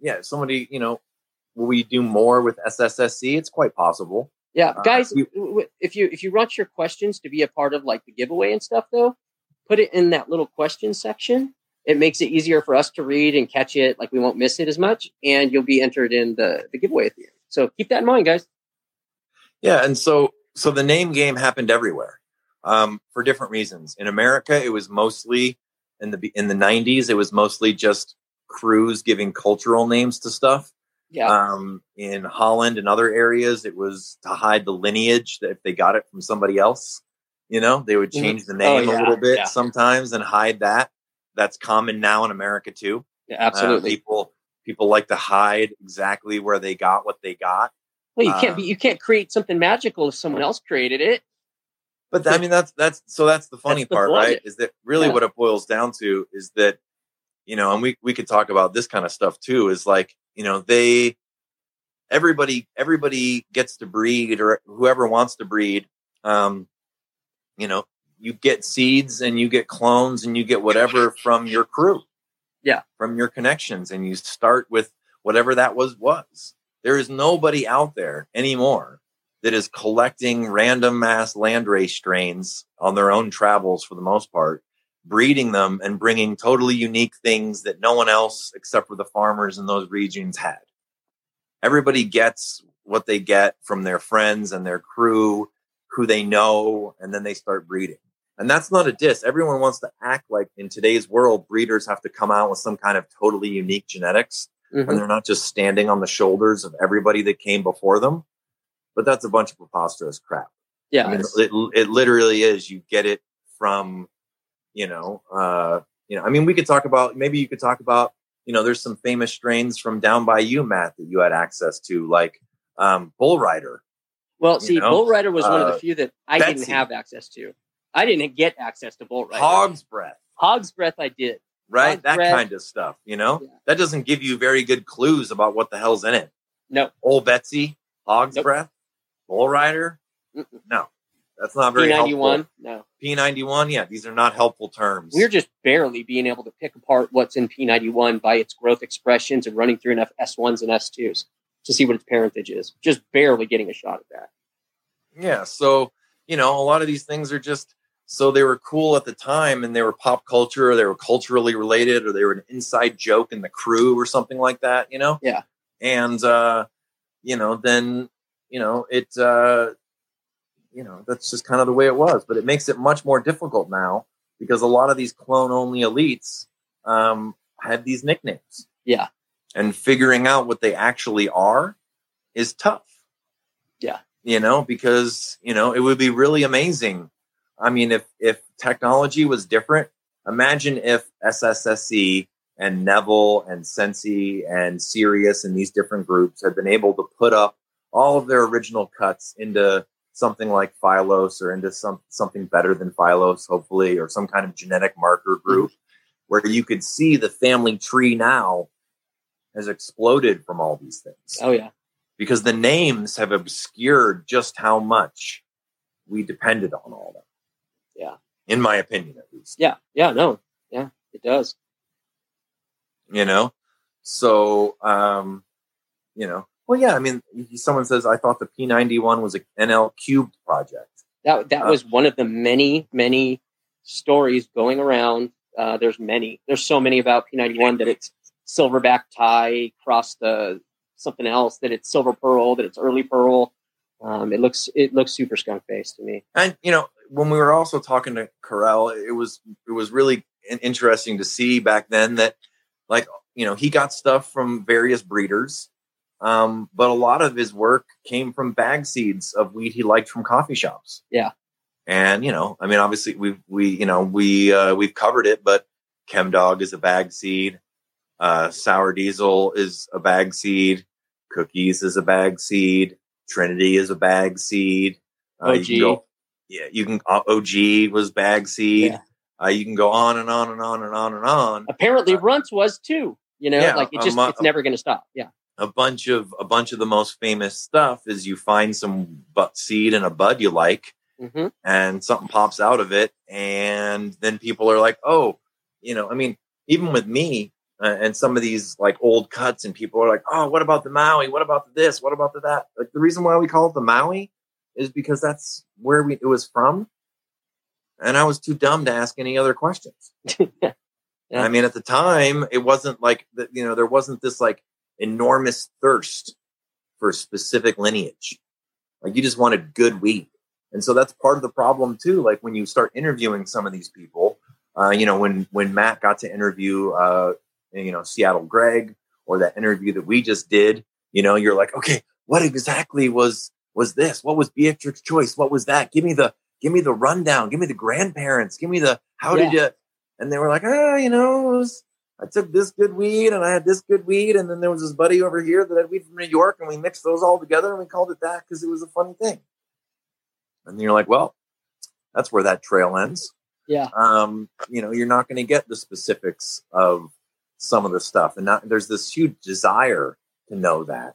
yeah, somebody, you know, will we do more with SSSC? It's quite possible. Yeah, uh, guys, you, if you if you want your questions to be a part of like the giveaway and stuff, though, put it in that little question section. It makes it easier for us to read and catch it. Like we won't miss it as much, and you'll be entered in the the giveaway at the end. So keep that in mind, guys. Yeah, and so so the name game happened everywhere um, for different reasons. In America, it was mostly in the in the '90s. It was mostly just crews giving cultural names to stuff. Yeah. Um, in Holland and other areas, it was to hide the lineage that if they got it from somebody else, you know, they would mm-hmm. change the oh, name oh, yeah. a little bit yeah. sometimes and hide that. That's common now in America too. Yeah, absolutely. Uh, people people like to hide exactly where they got what they got. Well, you can't be um, you can't create something magical if someone else created it. But I mean, that's that's so that's the funny that's the part, right? Is that really yeah. what it boils down to? Is that you know, and we we could talk about this kind of stuff too. Is like you know they everybody everybody gets to breed or whoever wants to breed um you know you get seeds and you get clones and you get whatever from your crew yeah from your connections and you start with whatever that was was there is nobody out there anymore that is collecting random mass landrace strains on their own travels for the most part breeding them and bringing totally unique things that no one else except for the farmers in those regions had. Everybody gets what they get from their friends and their crew, who they know, and then they start breeding. And that's not a diss. Everyone wants to act like in today's world, breeders have to come out with some kind of totally unique genetics mm-hmm. and they're not just standing on the shoulders of everybody that came before them. But that's a bunch of preposterous crap. Yeah. I mean, it, it literally is. You get it from you know, uh, you know, I mean, we could talk about maybe you could talk about, you know, there's some famous strains from down by you, Matt, that you had access to, like um, Bull Rider. Well, see, know? Bull Rider was uh, one of the uh, few that I Betsy. didn't have access to. I didn't get access to Bull Rider. Hog's Breath. Hog's Breath, I did. Right, that kind of stuff. You know, yeah. that doesn't give you very good clues about what the hell's in it. No. Old Betsy, Hog's nope. Breath, Bull Rider. Mm-mm. No. That's not very P91? No. P91, yeah, these are not helpful terms. We're just barely being able to pick apart what's in P91 by its growth expressions and running through enough S1s and S2s to see what its parentage is. Just barely getting a shot at that. Yeah, so, you know, a lot of these things are just so they were cool at the time and they were pop culture or they were culturally related or they were an inside joke in the crew or something like that, you know? Yeah. And uh, you know, then, you know, it uh you know that's just kind of the way it was but it makes it much more difficult now because a lot of these clone only elites um, have these nicknames. Yeah. And figuring out what they actually are is tough. Yeah. You know, because, you know, it would be really amazing. I mean, if if technology was different, imagine if SSSC and Neville and Sensi and Serious and these different groups had been able to put up all of their original cuts into something like Phylos or into some something better than Phylos, hopefully, or some kind of genetic marker group where you could see the family tree now has exploded from all these things. Oh yeah. Because the names have obscured just how much we depended on all that. In my opinion at least. Yeah. Yeah, no. Yeah, it does. You know? So um, you know, well, yeah. I mean, someone says I thought the P91 was a NL cubed project. That that uh, was one of the many many stories going around. Uh, there's many. There's so many about P91 that it's silverback tie cross the something else that it's silver pearl that it's early pearl. Um, it looks it looks super skunk based to me. And you know, when we were also talking to Karel, it was it was really interesting to see back then that like you know he got stuff from various breeders um, but a lot of his work came from bag seeds of wheat he liked from coffee shops. Yeah. And, you know, I mean, obviously we, we, you know, we, uh, we've covered it, but Chem Dog is a bag seed. Uh, Sour Diesel is a bag seed. Cookies is a bag seed. Trinity is a bag seed. Uh, OG. Yeah, you can, uh, OG was bag seed. Yeah. Uh, you can go on and on and on and on and on. Apparently, uh, Runts was too. You know, yeah, like it just um, it's never going to stop. Yeah a bunch of a bunch of the most famous stuff is you find some butt seed and a bud you like mm-hmm. and something pops out of it and then people are like oh you know i mean even with me uh, and some of these like old cuts and people are like oh what about the maui what about the this what about the that like the reason why we call it the maui is because that's where we it was from and i was too dumb to ask any other questions yeah. i mean at the time it wasn't like that, you know there wasn't this like enormous thirst for specific lineage. Like you just wanted good wheat. And so that's part of the problem too. Like when you start interviewing some of these people, uh, you know, when when Matt got to interview uh, you know, Seattle Greg or that interview that we just did, you know, you're like, okay, what exactly was was this? What was Beatrix Choice? What was that? Give me the give me the rundown. Give me the grandparents. Give me the how yeah. did you? And they were like, ah, you know, was I took this good weed and I had this good weed, and then there was this buddy over here that had weed from New York, and we mixed those all together and we called it that because it was a funny thing. And you're like, well, that's where that trail ends. Yeah. Um, you know, you're not going to get the specifics of some of the stuff, and not, there's this huge desire to know that.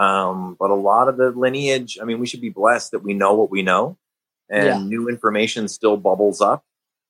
Um, but a lot of the lineage, I mean, we should be blessed that we know what we know, and yeah. new information still bubbles up.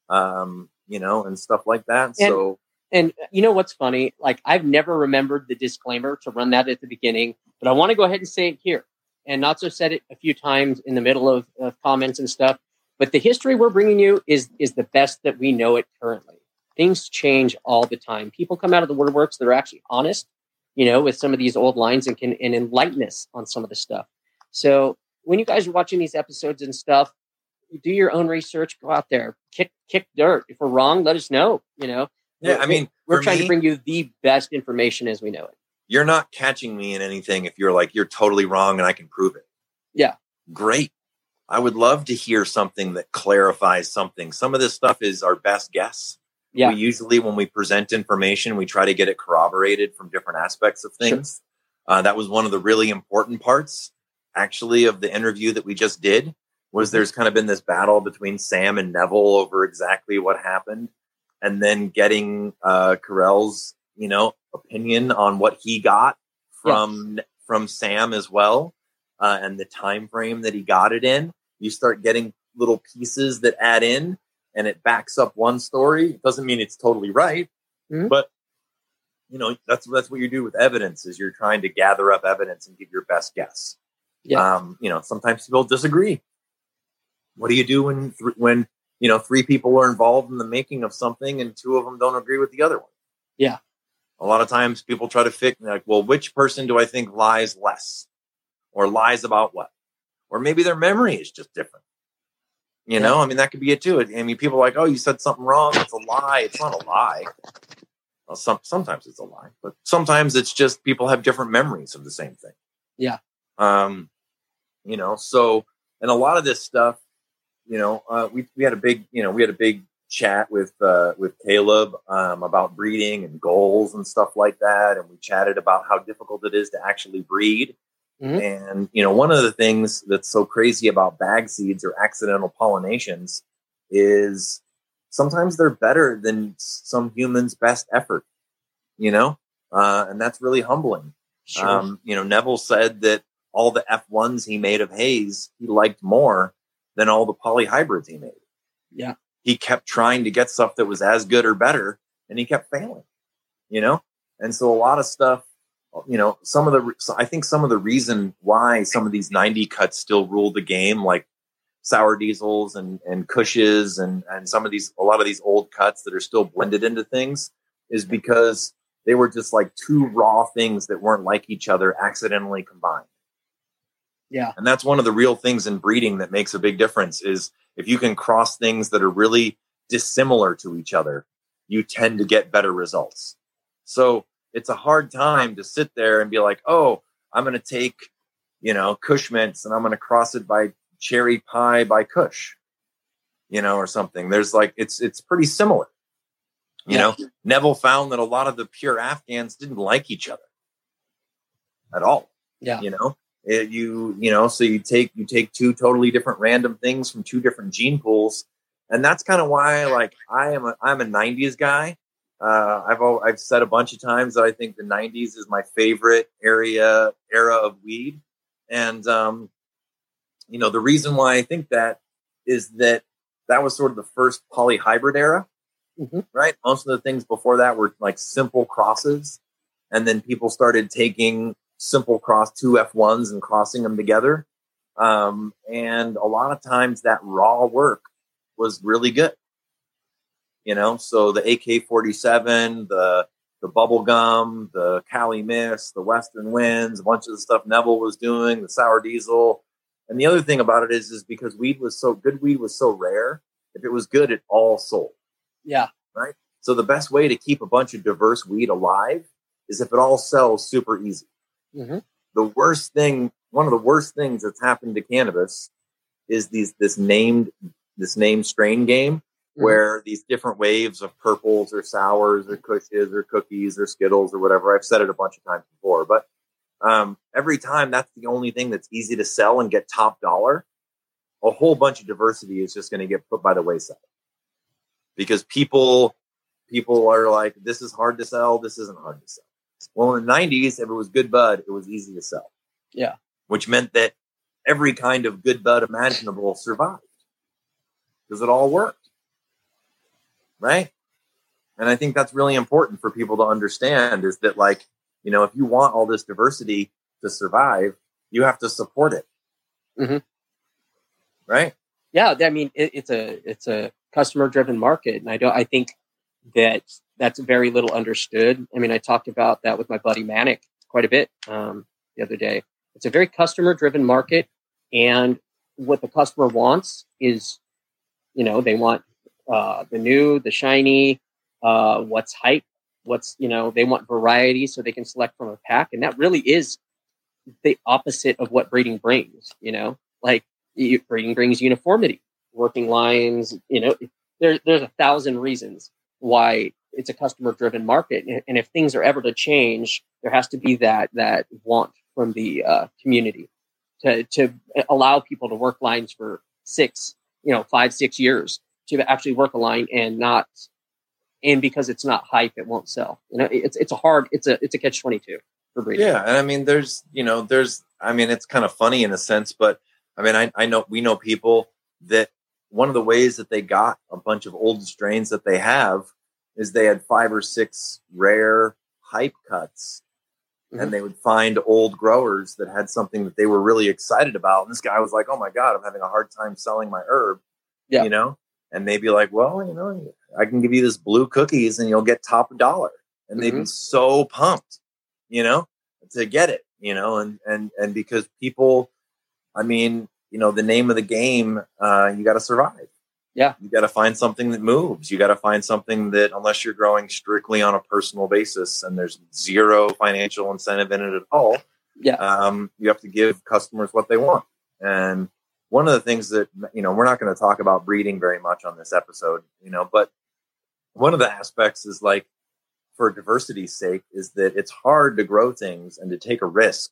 Um, you know, and stuff like that. And, so and uh, you know what's funny? Like I've never remembered the disclaimer to run that at the beginning, but I want to go ahead and say it here. And Natso said it a few times in the middle of, of comments and stuff. But the history we're bringing you is is the best that we know it currently. Things change all the time. People come out of the woodworks that are actually honest, you know, with some of these old lines and can and enlighten us on some of the stuff. So when you guys are watching these episodes and stuff, do your own research. Go out there, kick kick dirt. If we're wrong, let us know. You know, yeah, I mean, we're trying me, to bring you the best information as we know it. You're not catching me in anything if you're like, you're totally wrong and I can prove it. Yeah. Great. I would love to hear something that clarifies something. Some of this stuff is our best guess. Yeah. We usually, when we present information, we try to get it corroborated from different aspects of things. Sure. Uh, that was one of the really important parts, actually, of the interview that we just did. Was mm-hmm. there's kind of been this battle between Sam and Neville over exactly what happened and then getting uh Karel's, you know, opinion on what he got from yes. from Sam as well, uh, and the time frame that he got it in. You start getting little pieces that add in, and it backs up one story. It doesn't mean it's totally right, mm-hmm. but you know that's that's what you do with evidence is you're trying to gather up evidence and give your best guess. Yeah. Um, you know, sometimes people disagree. What do you do when when you know, three people are involved in the making of something and two of them don't agree with the other one. Yeah. A lot of times people try to fix like, well, which person do I think lies less or lies about what? Or maybe their memory is just different. You yeah. know, I mean, that could be it too. I mean, people are like, oh, you said something wrong. It's a lie. It's not a lie. Well, some sometimes it's a lie, but sometimes it's just people have different memories of the same thing. Yeah. Um, you know, so and a lot of this stuff, you know, uh, we we had a big, you know, we had a big chat with uh, with Caleb um, about breeding and goals and stuff like that, and we chatted about how difficult it is to actually breed. Mm-hmm. And you know, one of the things that's so crazy about bag seeds or accidental pollinations is sometimes they're better than some humans' best effort. You know, uh, and that's really humbling. Sure. Um, you know, Neville said that all the F1s he made of Haze he liked more than all the polyhybrids he made. Yeah he kept trying to get stuff that was as good or better and he kept failing you know and so a lot of stuff you know some of the i think some of the reason why some of these 90 cuts still rule the game like sour diesels and and Kushes and and some of these a lot of these old cuts that are still blended into things is because they were just like two raw things that weren't like each other accidentally combined yeah and that's one of the real things in breeding that makes a big difference is if you can cross things that are really dissimilar to each other, you tend to get better results. So it's a hard time to sit there and be like, oh, I'm going to take, you know, Kush mints and I'm going to cross it by cherry pie by Kush, you know, or something. There's like, it's, it's pretty similar. You yeah. know, Neville found that a lot of the pure Afghans didn't like each other at all. Yeah. You know, it, you you know, so you take you take two totally different random things from two different gene pools, and that's kind of why like I am a I'm a '90s guy. Uh, I've I've said a bunch of times that I think the '90s is my favorite area era of weed, and um, you know the reason why I think that is that that was sort of the first polyhybrid era, mm-hmm. right? Most of the things before that were like simple crosses, and then people started taking simple cross two F1s and crossing them together. Um, and a lot of times that raw work was really good. You know, so the AK 47, the the bubble gum, the Cali Mist, the Western Winds, a bunch of the stuff Neville was doing, the sour diesel. And the other thing about it is, is because weed was so good, weed was so rare. If it was good, it all sold. Yeah. Right. So the best way to keep a bunch of diverse weed alive is if it all sells super easy. Mm-hmm. The worst thing, one of the worst things that's happened to cannabis is these this named this name strain game. Where these different waves of purples or sours or Kushes or cookies or skittles or whatever. I've said it a bunch of times before, but um, every time that's the only thing that's easy to sell and get top dollar, a whole bunch of diversity is just going to get put by the wayside because people people are like, this is hard to sell. This isn't hard to sell. Well, in the 90s, if it was good bud, it was easy to sell. Yeah. Which meant that every kind of good bud imaginable survived because it all worked. Right. And I think that's really important for people to understand is that, like, you know, if you want all this diversity to survive, you have to support it. Mm-hmm. Right. Yeah. I mean, it, it's a, it's a customer driven market. And I don't, I think that that's very little understood. I mean, I talked about that with my buddy Manic quite a bit um, the other day. It's a very customer driven market, and what the customer wants is, you know, they want uh, the new, the shiny, uh, what's hype, what's you know, they want variety so they can select from a pack, and that really is the opposite of what breeding brings. You know, like breeding brings uniformity, working lines. You know, there, there's a thousand reasons why it's a customer driven market and if things are ever to change there has to be that that want from the uh, community to to allow people to work lines for six you know five six years to actually work a line and not and because it's not hype it won't sell you know it's it's a hard it's a it's a catch 22 for breeding yeah and i mean there's you know there's i mean it's kind of funny in a sense but i mean i, I know we know people that one of the ways that they got a bunch of old strains that they have is they had five or six rare hype cuts mm-hmm. and they would find old growers that had something that they were really excited about. And this guy was like, Oh my God, I'm having a hard time selling my herb. Yeah. You know? And they'd be like, Well, you know, I can give you this blue cookies and you'll get top dollar. And mm-hmm. they'd be mm-hmm. so pumped, you know, to get it, you know, and and and because people I mean, you know the name of the game uh, you got to survive Yeah. You got to find something that moves. You got to find something that, unless you're growing strictly on a personal basis and there's zero financial incentive in it at all, yeah, um, you have to give customers what they want. And one of the things that you know, we're not going to talk about breeding very much on this episode, you know, but one of the aspects is like for diversity's sake is that it's hard to grow things and to take a risk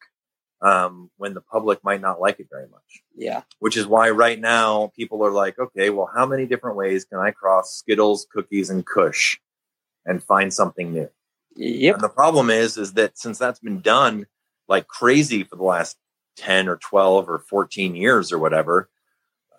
um, when the public might not like it very much. Yeah. Which is why right now people are like, okay, well, how many different ways can I cross Skittles, cookies, and Kush and find something new? Yep. And the problem is, is that since that's been done like crazy for the last 10 or 12 or 14 years or whatever,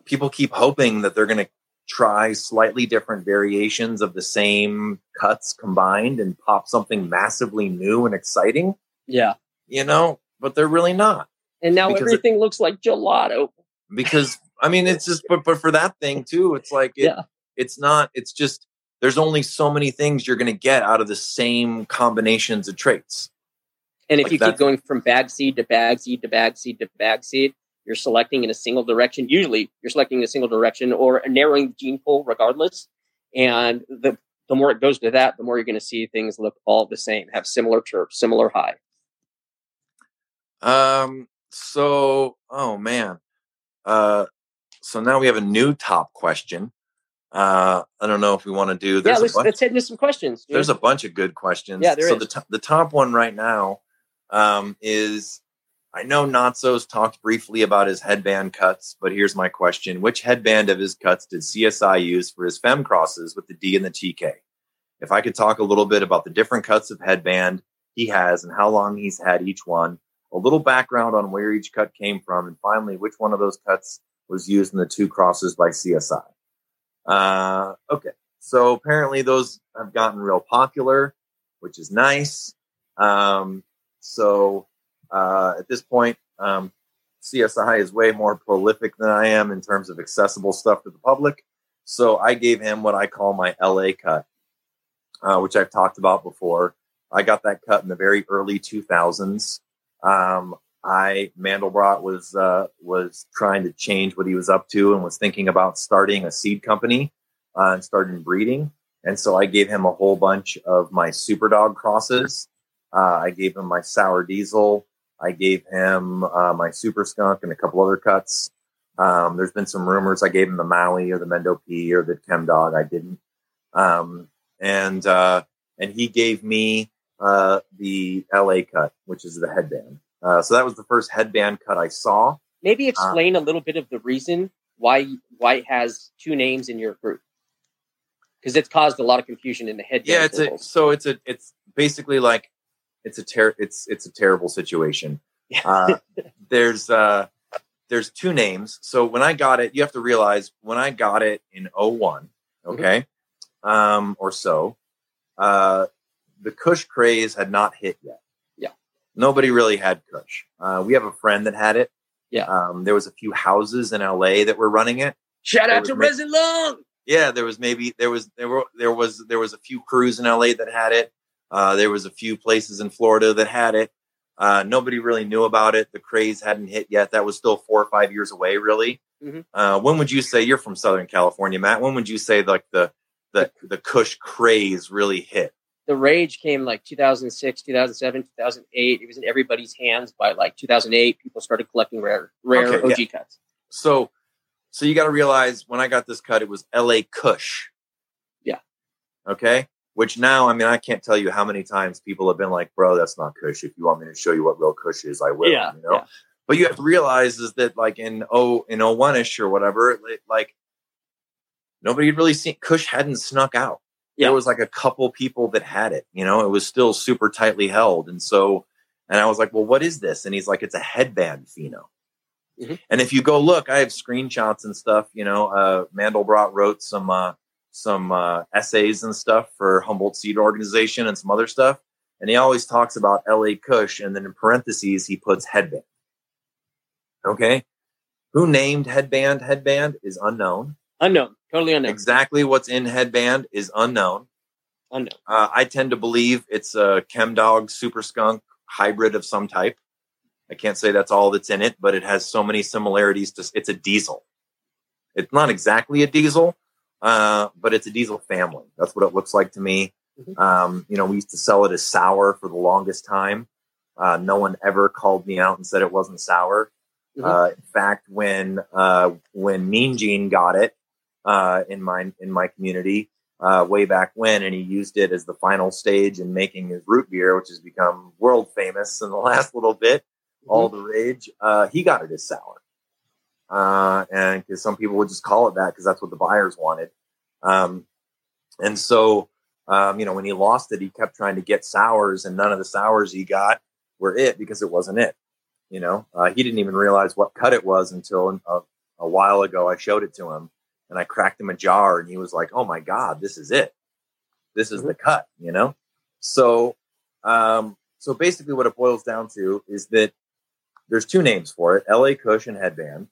people keep hoping that they're going to try slightly different variations of the same cuts combined and pop something massively new and exciting. Yeah. You know, but they're really not. And now everything it, looks like gelato. Because I mean, it's just, but but for that thing too, it's like, it, yeah, it's not. It's just there's only so many things you're going to get out of the same combinations of traits. And if like you keep going from bag seed to bag seed to bag seed to bag seed, you're selecting in a single direction. Usually, you're selecting in a single direction or narrowing the gene pool regardless. And the the more it goes to that, the more you're going to see things look all the same, have similar chirps, similar high. Um. So, oh man. Uh. So now we have a new top question. Uh, I don't know if we want to do. yeah, let's, bunch, let's head into some questions. Dude. There's a bunch of good questions. Yeah, there so is. the t- the top one right now um, is I know Natso's talked briefly about his headband cuts, but here's my question: Which headband of his cuts did CSI use for his fem crosses with the D and the TK? If I could talk a little bit about the different cuts of headband he has and how long he's had each one, a little background on where each cut came from, and finally, which one of those cuts was used in the two crosses by CSI. Uh, okay, so apparently those have gotten real popular, which is nice. Um, so uh, at this point, um, CSI is way more prolific than I am in terms of accessible stuff to the public. So I gave him what I call my LA cut, uh, which I've talked about before. I got that cut in the very early 2000s. Um, I Mandelbrot was uh, was trying to change what he was up to and was thinking about starting a seed company uh, and starting breeding. And so I gave him a whole bunch of my super dog crosses. Uh, I gave him my sour diesel. I gave him uh, my super skunk and a couple other cuts. Um, there's been some rumors I gave him the Maui or the Mendo P or the Chem Dog. I didn't. Um, and uh, and he gave me uh, the LA cut, which is the headband. Uh, so that was the first headband cut I saw. Maybe uh, explain a little bit of the reason why why it has two names in your group because it's caused a lot of confusion in the head. Yeah, it's a, so it's a it's basically like it's a ter- it's it's a terrible situation. Uh, there's uh, there's two names. So when I got it, you have to realize when I got it in 01, mm-hmm. okay, mm-hmm. um, or so, uh, the Kush craze had not hit yet Yeah, nobody really had Kush. Uh, we have a friend that had it. Yeah. Um, there was a few houses in LA that were running it. Shout there out to Resin Long. Yeah, there was maybe there was there were there was there was a few crews in LA that had it. Uh, there was a few places in Florida that had it. Uh, nobody really knew about it. The craze hadn't hit yet. That was still four or five years away, really. Mm-hmm. Uh, when would you say you're from Southern California, Matt? When would you say like the the the Kush craze really hit? the rage came like 2006 2007 2008 it was in everybody's hands by like 2008 people started collecting rare rare okay, og yeah. cuts so so you got to realize when i got this cut it was la kush yeah okay which now i mean i can't tell you how many times people have been like bro that's not kush if you want me to show you what real kush is i will yeah, you know yeah. but you have to realize is that like in oh in 01ish or whatever like nobody had really seen kush hadn't snuck out yeah. there was like a couple people that had it. You know, it was still super tightly held. And so, and I was like, well, what is this? And he's like, it's a headband pheno. Mm-hmm. And if you go look, I have screenshots and stuff. You know, uh, Mandelbrot wrote some uh, some uh, essays and stuff for Humboldt Seed Organization and some other stuff. And he always talks about LA Kush, and then in parentheses he puts headband. Okay, who named headband? Headband is unknown. Unknown. Totally unknown. Exactly what's in headband is unknown. Unknown. Uh, I tend to believe it's a Chem Dog Super Skunk hybrid of some type. I can't say that's all that's in it, but it has so many similarities to it's a diesel. It's not exactly a diesel, uh, but it's a diesel family. That's what it looks like to me. Mm-hmm. Um, you know, we used to sell it as sour for the longest time. Uh, no one ever called me out and said it wasn't sour. Mm-hmm. Uh, in fact, when uh, when Mean Gene got it uh, in my in my community uh, way back when, and he used it as the final stage in making his root beer, which has become world famous in the last little bit, mm-hmm. all the rage. Uh, he got it as sour, and because some people would just call it that because that's what the buyers wanted, um, and so. Um, you know, when he lost it, he kept trying to get sours, and none of the sours he got were it because it wasn't it. You know, uh, he didn't even realize what cut it was until a, a, while ago I showed it to him and I cracked him a jar and he was like, "Oh my god, this is it. This is mm-hmm. the cut." You know, so um, so basically, what it boils down to is that there's two names for it: L.A. Kush and Headband.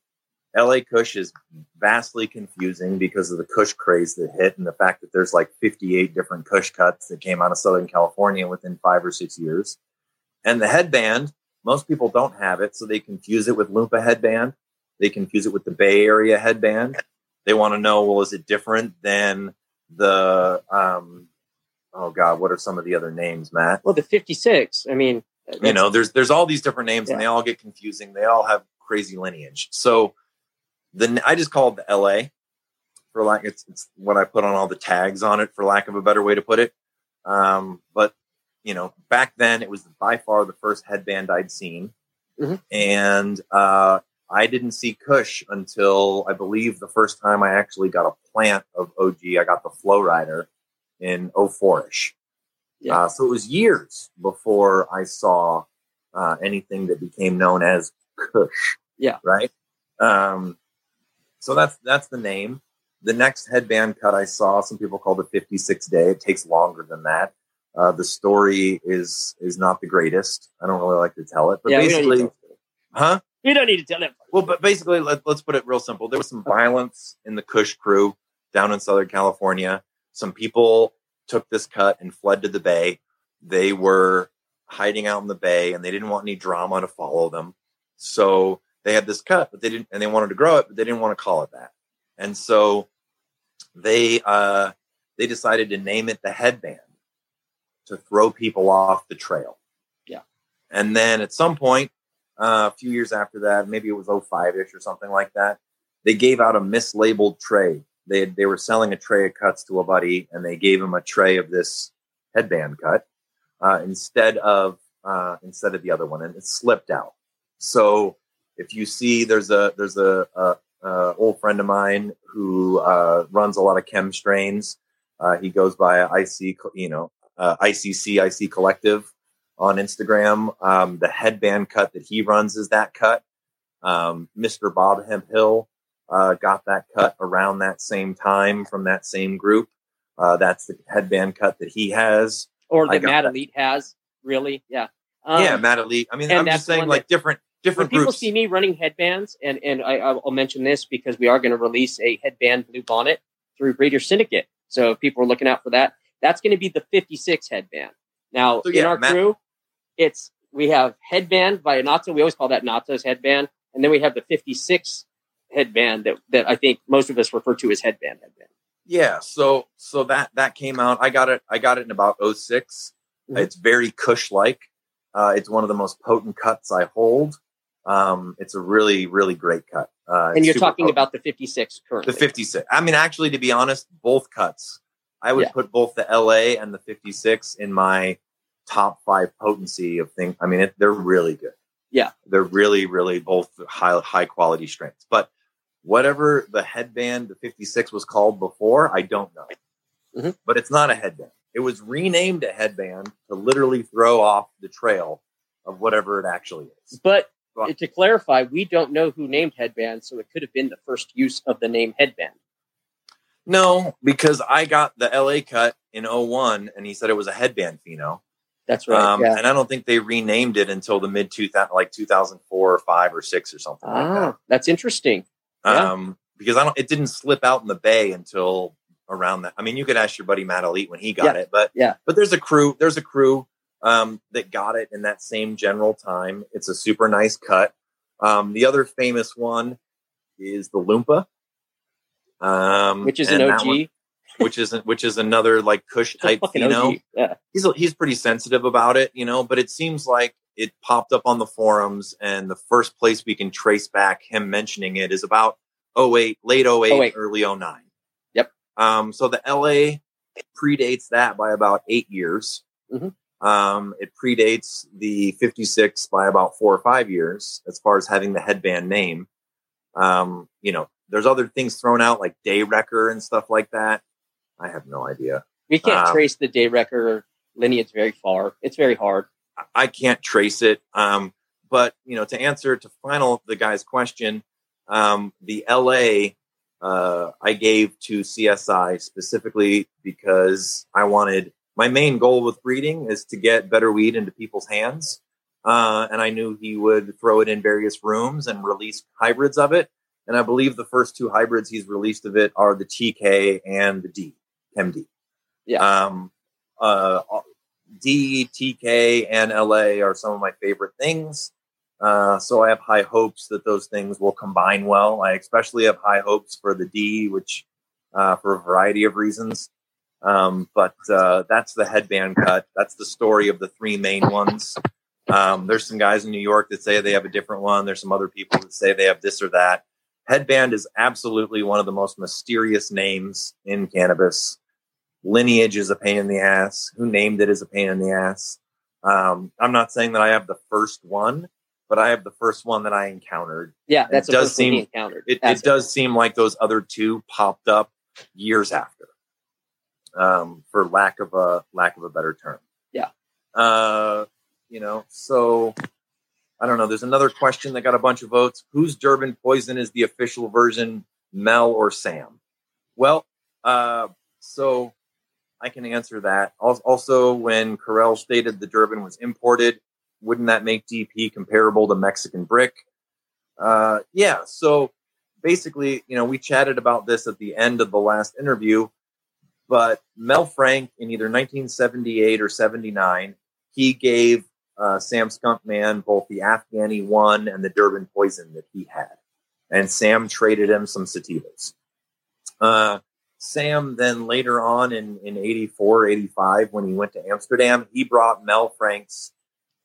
LA Kush is vastly confusing because of the Kush craze that hit and the fact that there's like 58 different Kush cuts that came out of Southern California within five or six years. And the headband, most people don't have it, so they confuse it with Loompa headband. They confuse it with the Bay Area headband. They want to know, well, is it different than the um, oh god, what are some of the other names, Matt? Well, the 56. I mean, you know, there's there's all these different names, yeah. and they all get confusing. They all have crazy lineage. So the I just call it the LA for lack. It's, it's what I put on all the tags on it, for lack of a better way to put it. Um, but you know, back then it was by far the first headband I'd seen. Mm-hmm. And uh, I didn't see Kush until I believe the first time I actually got a plant of OG. I got the Flow Rider in 04 ish. Yeah. Uh, so it was years before I saw uh, anything that became known as Kush. Yeah. Right. Um, so that's that's the name. The next headband cut I saw, some people call the 56 day. It takes longer than that. Uh, the story is is not the greatest. I don't really like to tell it, but yeah, basically, huh? You don't need to tell it. Well, but basically, let, us put it real simple. There was some violence in the Kush crew down in Southern California. Some people took this cut and fled to the Bay. They were hiding out in the Bay, and they didn't want any drama to follow them. So they had this cut, but they didn't, and they wanted to grow it, but they didn't want to call it that. And so they uh, they decided to name it the headband to throw people off the trail. Yeah. And then at some point, uh, a few years after that, maybe it was 05 ish or something like that, they gave out a mislabeled tray. They, had, they were selling a tray of cuts to a buddy and they gave him a tray of this headband cut uh, instead of uh, instead of the other one and it slipped out. So if you see there's a there's a, a, a old friend of mine who uh, runs a lot of chem strains. Uh, he goes by IC, you know, uh, ICC, IC Collective on Instagram. Um, the headband cut that he runs is that cut. Um, Mr. Bob Hemphill uh, got that cut around that same time from that same group. Uh, that's the headband cut that he has. Or that Matt Elite has, really. Yeah. Um, yeah, Matt Elite. I mean, I'm just saying, like, that, different different when people see me running headbands, and, and I, I'll mention this because we are going to release a headband blue bonnet through Breeder Syndicate. So if people are looking out for that, that's going to be the 56 headband. Now, so, yeah, in our Matt- crew, it's we have headband by Natso. We always call that Natso's headband. And then we have the 56 headband that, that I think most of us refer to as headband headband. Yeah. So, so that, that came out. I got it. I got it in about 6 mm-hmm. It's very Kush like. Uh, it's one of the most potent cuts I hold. Um, it's a really, really great cut. Uh, and you're talking potent. about the 56 currently. The 56. I mean, actually, to be honest, both cuts I would yeah. put both the LA and the 56 in my top five potency of things. I mean, it, they're really good. Yeah, they're really, really both high high quality strengths. But whatever the headband, the 56 was called before, I don't know. Mm-hmm. But it's not a headband. It was renamed a headband to literally throw off the trail of whatever it actually is. But to clarify, we don't know who named headband, so it could have been the first use of the name headband. No, because I got the LA cut in 01 and he said it was a headband pheno. That's right. Um, yeah. And I don't think they renamed it until the mid 2000, like 2004 or five or six or something ah, like that. Ah, that's interesting. Um, yeah. because I don't, it didn't slip out in the bay until around that. I mean, you could ask your buddy Matt Elite when he got yeah. it, but yeah, but there's a crew, there's a crew, um, that got it in that same general time. It's a super nice cut. Um, the other famous one is the Loompa um, which is an OG. One, which is which is another like Kush type You know, Yeah. He's he's pretty sensitive about it, you know. But it seems like it popped up on the forums, and the first place we can trace back him mentioning it is about 08, late 08, 08. early 09. Yep. Um, so the LA predates that by about eight years. Mm-hmm. Um, it predates the 56 by about four or five years as far as having the headband name. Um, you know, there's other things thrown out like Day Wrecker and stuff like that. I have no idea. We can't um, trace the Day Wrecker lineage very far. It's very hard. I can't trace it. Um, but you know, to answer to final the guy's question, um, the LA uh, I gave to CSI specifically because I wanted my main goal with breeding is to get better weed into people's hands. Uh, and I knew he would throw it in various rooms and release hybrids of it. And I believe the first two hybrids he's released of it are the TK and the D, MD. Yeah. Um, uh, D, TK, and LA are some of my favorite things. Uh, so I have high hopes that those things will combine well. I especially have high hopes for the D, which uh, for a variety of reasons. Um, but uh, that's the headband cut. That's the story of the three main ones. Um, there's some guys in New York that say they have a different one. There's some other people that say they have this or that. Headband is absolutely one of the most mysterious names in cannabis. Lineage is a pain in the ass. Who named it is a pain in the ass. Um, I'm not saying that I have the first one, but I have the first one that I encountered. Yeah, that's it does seem encountered. It, it does seem like those other two popped up years after, um, for lack of a lack of a better term. Yeah. Uh, you know, so I don't know. There's another question that got a bunch of votes. Whose Durban Poison is the official version, Mel or Sam? Well, uh, so I can answer that. Also, when Karel stated the Durban was imported, wouldn't that make DP comparable to Mexican brick? Uh, yeah. So basically, you know, we chatted about this at the end of the last interview, but Mel Frank in either 1978 or 79, he gave uh, Sam Skunkman both the Afghani one and the Durban poison that he had. And Sam traded him some sativas. Uh, Sam then later on in, in 84, 85, when he went to Amsterdam, he brought Mel Frank's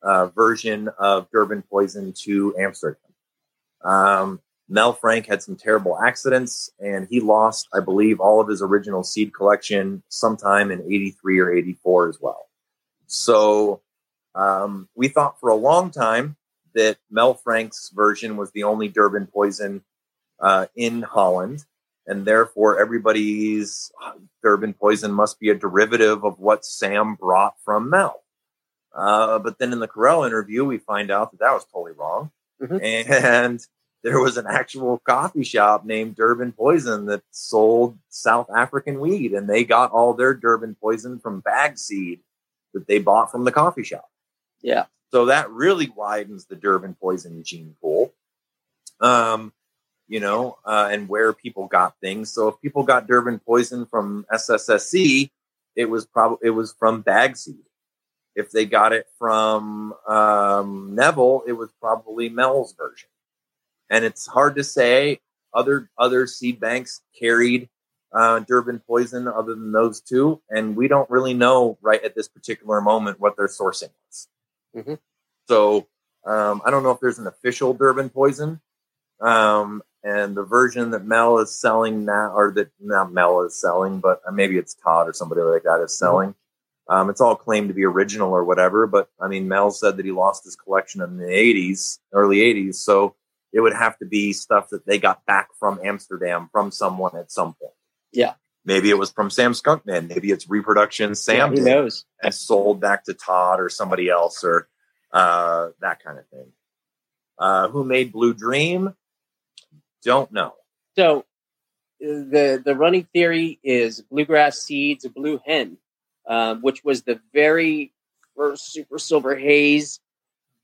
uh, version of Durban Poison to Amsterdam. Um, Mel Frank had some terrible accidents and he lost, I believe, all of his original seed collection sometime in 83 or 84 as well. So um, we thought for a long time that Mel Frank's version was the only Durban Poison uh, in Holland. And therefore, everybody's Durban Poison must be a derivative of what Sam brought from Mel. Uh, but then in the Karel interview, we find out that that was totally wrong. Mm-hmm. And there was an actual coffee shop named Durban Poison that sold South African weed, and they got all their Durban Poison from bag seed that they bought from the coffee shop. Yeah. So that really widens the Durban Poison gene pool. Um, you know, uh, and where people got things. So if people got Durban Poison from SSSC, it was probably it was from bag seed. If they got it from um, Neville, it was probably Mel's version. And it's hard to say. Other other seed banks carried uh, Durban poison other than those two, and we don't really know right at this particular moment what their sourcing is. Mm-hmm. So um, I don't know if there's an official Durban poison, um, and the version that Mel is selling now, or that not Mel is selling, but maybe it's Todd or somebody like that is mm-hmm. selling. Um, it's all claimed to be original or whatever, but I mean, Mel said that he lost his collection in the 80s, early 80s. So it would have to be stuff that they got back from Amsterdam from someone at some point. Yeah. Maybe it was from Sam Skunkman. Maybe it's reproduction Sam yeah, who knows? and sold back to Todd or somebody else or uh, that kind of thing. Uh, who made Blue Dream? Don't know. So the the running theory is bluegrass seeds, a blue hen um, which was the very first Super Silver Haze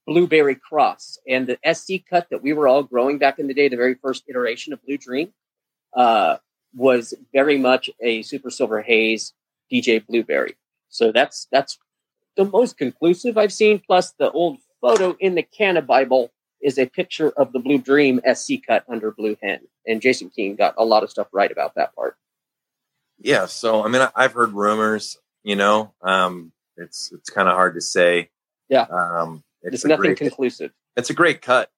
blueberry cross. And the SC cut that we were all growing back in the day, the very first iteration of Blue Dream, uh, was very much a Super Silver Haze DJ Blueberry. So that's that's the most conclusive I've seen. Plus the old photo in the Cannabible is a picture of the Blue Dream SC cut under Blue Hen, and Jason King got a lot of stuff right about that part. Yeah, so I mean, I've heard rumors. You know, um, it's it's kind of hard to say. Yeah, um, it's, it's nothing great, conclusive. It's a great cut.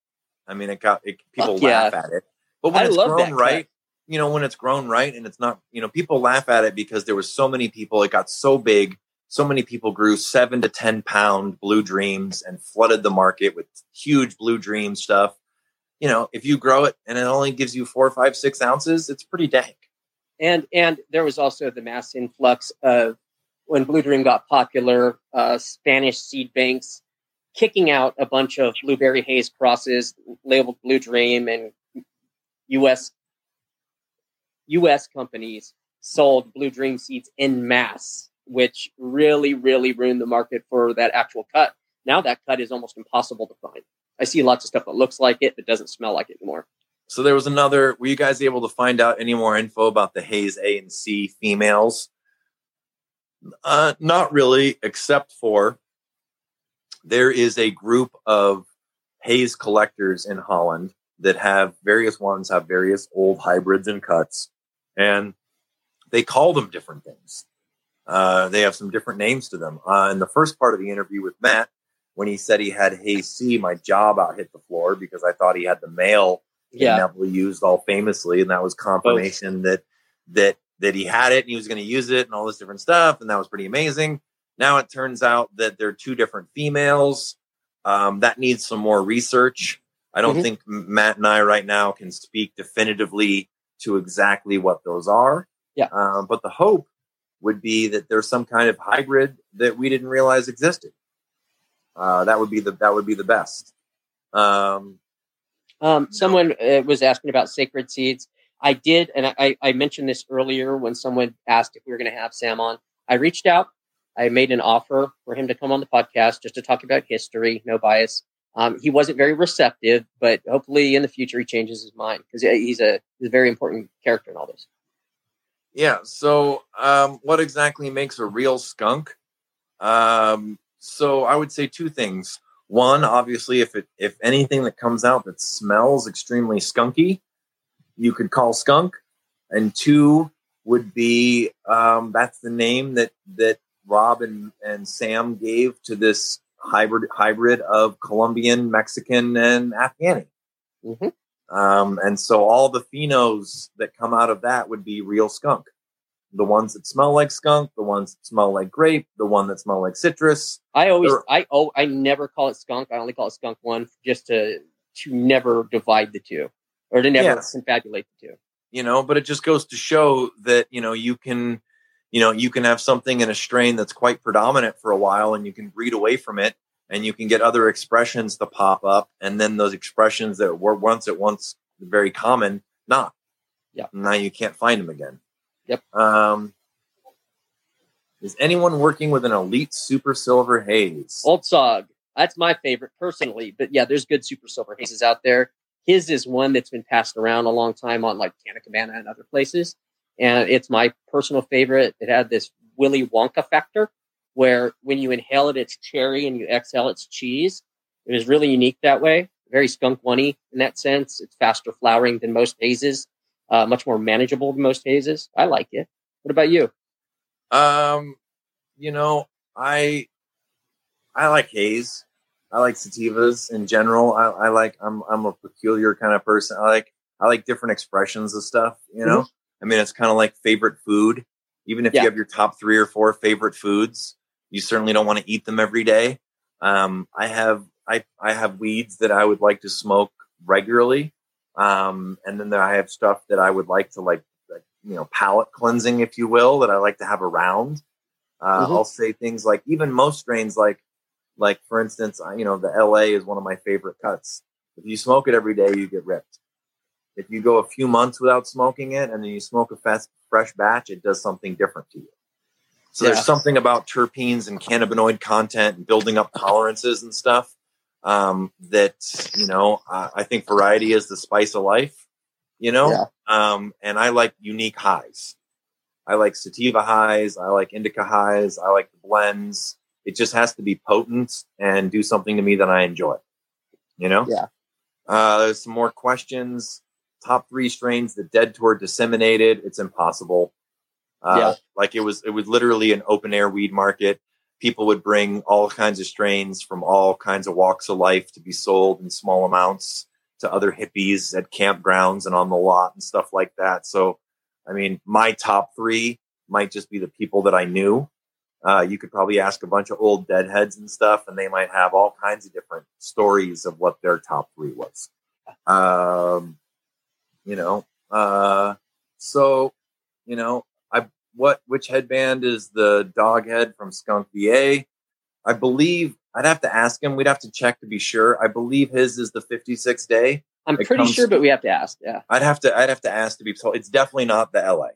I mean, it got it, people Fuck laugh yeah. at it, but when I it's grown right, you know, when it's grown right, and it's not, you know, people laugh at it because there was so many people. It got so big so many people grew seven to 10 pound blue dreams and flooded the market with huge blue dream stuff. You know, if you grow it and it only gives you four, five, six ounces, it's pretty dank. And and there was also the mass influx of when Blue Dream got popular, uh, Spanish seed banks kicking out a bunch of blueberry haze crosses labeled Blue Dream and U.S. U.S. companies sold Blue Dream seeds in mass which really, really ruined the market for that actual cut. Now that cut is almost impossible to find. I see lots of stuff that looks like it, but doesn't smell like it anymore. So there was another. Were you guys able to find out any more info about the Haze A and C females? Uh, not really, except for there is a group of haze collectors in Holland that have various ones have various old hybrids and cuts, and they call them different things. Uh, they have some different names to them. Uh, in the first part of the interview with Matt, when he said he had Haze C, my job out hit the floor because I thought he had the male yeah. Neville used all famously, and that was confirmation that that that he had it and he was going to use it and all this different stuff, and that was pretty amazing. Now it turns out that they're two different females. Um, that needs some more research. I don't mm-hmm. think Matt and I right now can speak definitively to exactly what those are. Yeah. Um, but the hope would be that there's some kind of hybrid that we didn't realize existed. Uh, that would be the that would be the best. Um, um, someone uh, was asking about sacred seeds. I did, and I, I mentioned this earlier when someone asked if we were going to have Sam on. I reached out. I made an offer for him to come on the podcast just to talk about history, no bias. Um, he wasn't very receptive, but hopefully in the future he changes his mind because he's a he's a very important character in all this. Yeah. So, um, what exactly makes a real skunk? Um, so, I would say two things. One, obviously, if it if anything that comes out that smells extremely skunky, you could call skunk. And two would be um, that's the name that that Rob and, and Sam gave to this hybrid hybrid of Colombian, Mexican, and Afghani. Mm-hmm. Um, and so all the phenos that come out of that would be real skunk. The ones that smell like skunk, the ones that smell like grape, the one that smell like citrus. I always, I oh, I never call it skunk. I only call it skunk one, just to to never divide the two, or to never yes. confabulate the two. You know, but it just goes to show that you know you can, you know, you can have something in a strain that's quite predominant for a while, and you can breed away from it, and you can get other expressions to pop up and then those expressions that were once at once very common not. Yeah. Now you can't find them again. Yep. Um is anyone working with an elite super silver haze? Old sog. That's my favorite personally but yeah there's good super silver hazes out there. His is one that's been passed around a long time on like Canna Cabana and other places and it's my personal favorite it had this willy wonka factor where when you inhale it, it's cherry and you exhale, it's cheese. It was really unique that way. Very skunk one in that sense. It's faster flowering than most hazes, uh, much more manageable than most hazes. I like it. What about you? Um, you know, I I like haze. I like sativas in general. I, I like I'm I'm a peculiar kind of person. I like I like different expressions of stuff. You know, mm-hmm. I mean, it's kind of like favorite food. Even if yeah. you have your top three or four favorite foods, you certainly don't want to eat them every day. Um, I have I I have weeds that I would like to smoke regularly, um, and then there I have stuff that I would like to like, like, you know palate cleansing, if you will, that I like to have around. Uh, mm-hmm. I'll say things like even most strains, like like for instance, you know the LA is one of my favorite cuts. If you smoke it every day, you get ripped. If you go a few months without smoking it and then you smoke a fast, fresh batch, it does something different to you. So yeah. there's something about terpenes and cannabinoid content and building up tolerances and stuff um, that you know uh, I think variety is the spice of life. You know, yeah. um, and I like unique highs. I like sativa highs. I like indica highs. I like the blends. It just has to be potent and do something to me that I enjoy. You know? Yeah. Uh, there's some more questions. Top three strains that dead tour disseminated. It's impossible. Uh, yeah. Like it was, it was literally an open air weed market. People would bring all kinds of strains from all kinds of walks of life to be sold in small amounts to other hippies at campgrounds and on the lot and stuff like that. So, I mean, my top three might just be the people that I knew. Uh, you could probably ask a bunch of old deadheads and stuff, and they might have all kinds of different stories of what their top three was. Um, you know, uh, so you know, I what which headband is the dog head from Skunk VA? I believe I'd have to ask him. We'd have to check to be sure. I believe his is the 56 day. I'm it pretty sure, but we have to ask. Yeah, I'd have to. I'd have to ask to be told. It's definitely not the LA.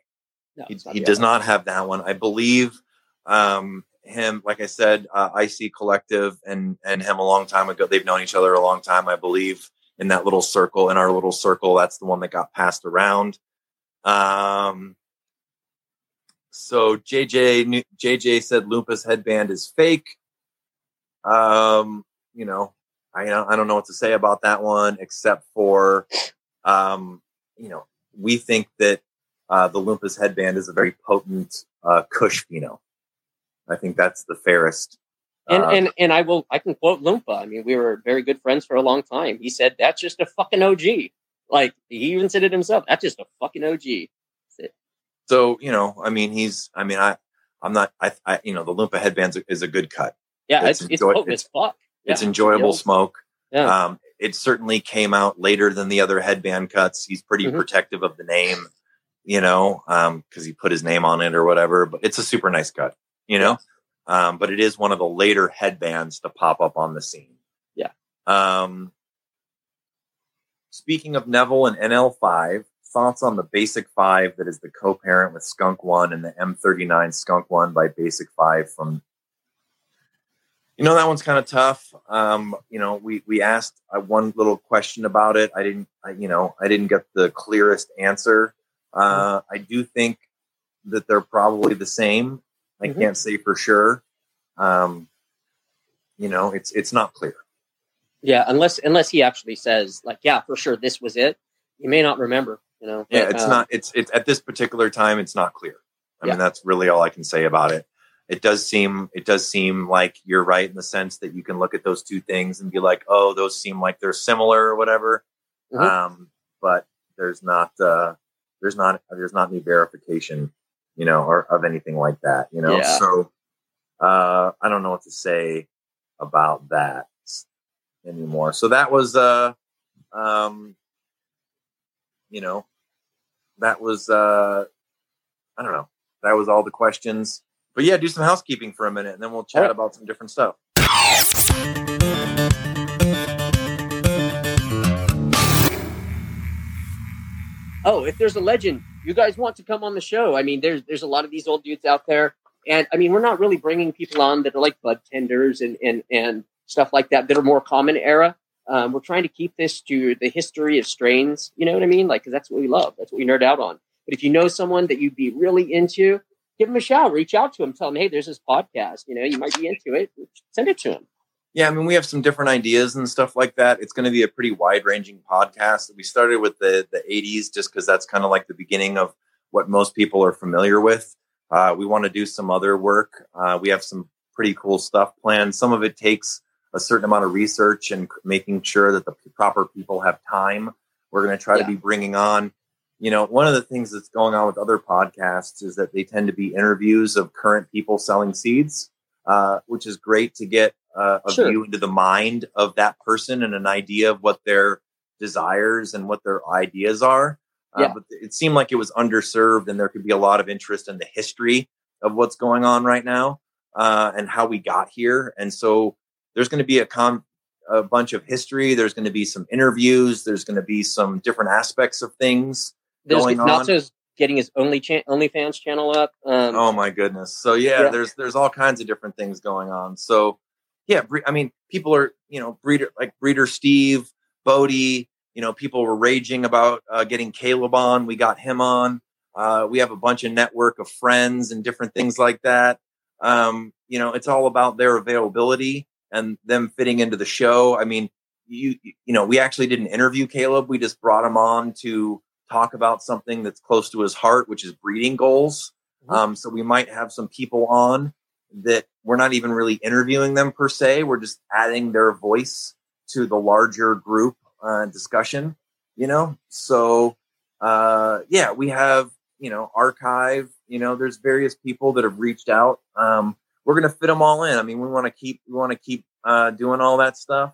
No, he, he does LA. not have that one. I believe um, him. Like I said, uh, IC Collective and and him a long time ago. They've known each other a long time. I believe in that little circle. In our little circle, that's the one that got passed around. Um, so JJ JJ said Loompa's headband is fake. Um, you know, I I don't know what to say about that one except for, um, you know, we think that uh, the Loompas headband is a very potent uh, Kush pheno. I think that's the fairest. And uh, and and I will I can quote Loompa. I mean, we were very good friends for a long time. He said that's just a fucking OG. Like he even said it himself. That's just a fucking OG. So you know, I mean, he's. I mean, I I'm not. I, I you know, the Loompa headband is a good cut. Yeah, it's, it's, enjoy, it's, it's fuck. Yeah, it's enjoyable smoke. Yeah. Um, it certainly came out later than the other headband cuts. He's pretty mm-hmm. protective of the name, you know, um, because he put his name on it or whatever. But it's a super nice cut, you know. Um, but it is one of the later headbands to pop up on the scene. Yeah. Um, speaking of Neville and NL5, thoughts on the Basic Five that is the co-parent with Skunk One and the M39 Skunk One by Basic Five from you know that one's kind of tough. Um, you know, we we asked uh, one little question about it. I didn't, I, you know, I didn't get the clearest answer. Uh, I do think that they're probably the same. I mm-hmm. can't say for sure. Um, you know, it's it's not clear. Yeah, unless unless he actually says like, yeah, for sure, this was it. You may not remember. You know. Yeah, but, it's uh, not. It's it's at this particular time, it's not clear. I yeah. mean, that's really all I can say about it it does seem it does seem like you're right in the sense that you can look at those two things and be like, oh, those seem like they're similar or whatever. Mm-hmm. Um, but there's not uh, there's not there's not any verification, you know, or of anything like that, you know. Yeah. So uh, I don't know what to say about that anymore. So that was uh, um, you know, that was uh, I don't know. That was all the questions but yeah, do some housekeeping for a minute, and then we'll chat right. about some different stuff. Oh, if there's a legend, you guys want to come on the show? I mean, there's there's a lot of these old dudes out there, and I mean, we're not really bringing people on that are like bud tenders and and and stuff like that that are more common era. Um, we're trying to keep this to the history of strains. You know what I mean? Like, because that's what we love. That's what we nerd out on. But if you know someone that you'd be really into, give them a shout, reach out to them. tell them, hey, there's this podcast. You know, you might be into it. Send it to him. Yeah, I mean, we have some different ideas and stuff like that. It's going to be a pretty wide ranging podcast. We started with the the 80s just because that's kind of like the beginning of what most people are familiar with. Uh, we want to do some other work. Uh, we have some pretty cool stuff planned. Some of it takes a certain amount of research and making sure that the proper people have time. We're going to try yeah. to be bringing on you know, one of the things that's going on with other podcasts is that they tend to be interviews of current people selling seeds, uh, which is great to get uh, a sure. view into the mind of that person and an idea of what their desires and what their ideas are. Uh, yeah. But it seemed like it was underserved, and there could be a lot of interest in the history of what's going on right now uh, and how we got here. And so there's going to be a com- a bunch of history. There's going to be some interviews. There's going to be some different aspects of things there's going on. getting his only cha- OnlyFans channel up. Um, oh my goodness! So yeah, yeah, there's there's all kinds of different things going on. So yeah, I mean, people are you know breeder like breeder Steve Bodhi. You know, people were raging about uh, getting Caleb on. We got him on. Uh, we have a bunch of network of friends and different things like that. Um, you know, it's all about their availability and them fitting into the show. I mean, you you know we actually didn't interview Caleb. We just brought him on to talk about something that's close to his heart, which is breeding goals. Mm-hmm. Um, so we might have some people on that we're not even really interviewing them per se. We're just adding their voice to the larger group uh, discussion. You know, so uh, yeah, we have you know archive. You know, there's various people that have reached out. Um, we're gonna fit them all in. I mean, we want to keep we want to keep uh, doing all that stuff.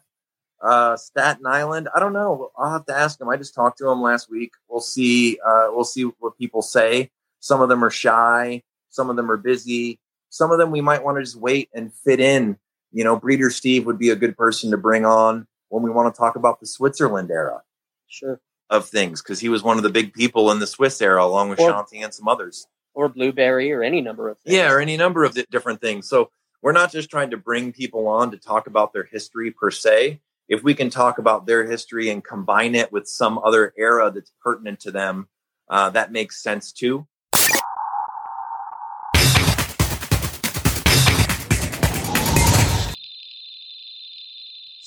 Uh, Staten Island, I don't know. I'll have to ask him. I just talked to him last week. We'll see. Uh, we'll see what people say. Some of them are shy. Some of them are busy. Some of them we might want to just wait and fit in. You know, Breeder Steve would be a good person to bring on when we want to talk about the Switzerland era. Sure. Of things, because he was one of the big people in the Swiss era, along with or, Shanti and some others. Or Blueberry, or any number of things. Yeah, or any number of different things. So we're not just trying to bring people on to talk about their history per se. If we can talk about their history and combine it with some other era that's pertinent to them, uh, that makes sense too.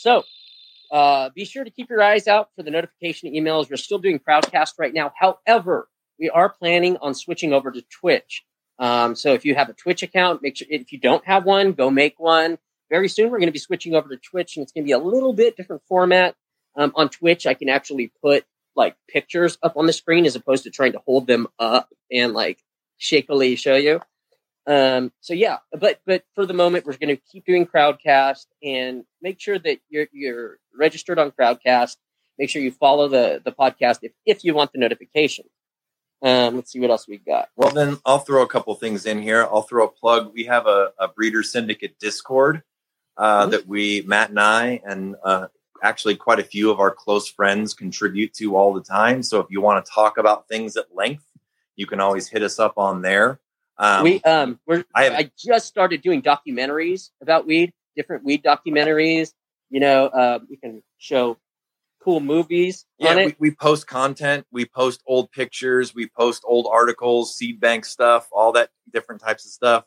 So, uh, be sure to keep your eyes out for the notification emails. We're still doing Crowdcast right now. However, we are planning on switching over to Twitch. Um, so if you have a Twitch account, make sure if you don't have one, go make one. Very soon, we're going to be switching over to Twitch, and it's going to be a little bit different format. Um, on Twitch, I can actually put like pictures up on the screen as opposed to trying to hold them up and like shakily show you. Um, so yeah, but but for the moment, we're going to keep doing Crowdcast and make sure that you're you're registered on Crowdcast. Make sure you follow the the podcast if if you want the notification. Um, let's see what else we got. Well, then I'll throw a couple things in here. I'll throw a plug. We have a, a Breeder Syndicate Discord uh, mm-hmm. that we, Matt and I, and uh, actually quite a few of our close friends contribute to all the time. So if you want to talk about things at length, you can always hit us up on there. Um, we um, we're I, have, I, just started doing documentaries about weed, different weed documentaries. You know, uh, we can show cool movies yeah, we, we, post content, we post old pictures, we post old articles, seed bank stuff, all that different types of stuff.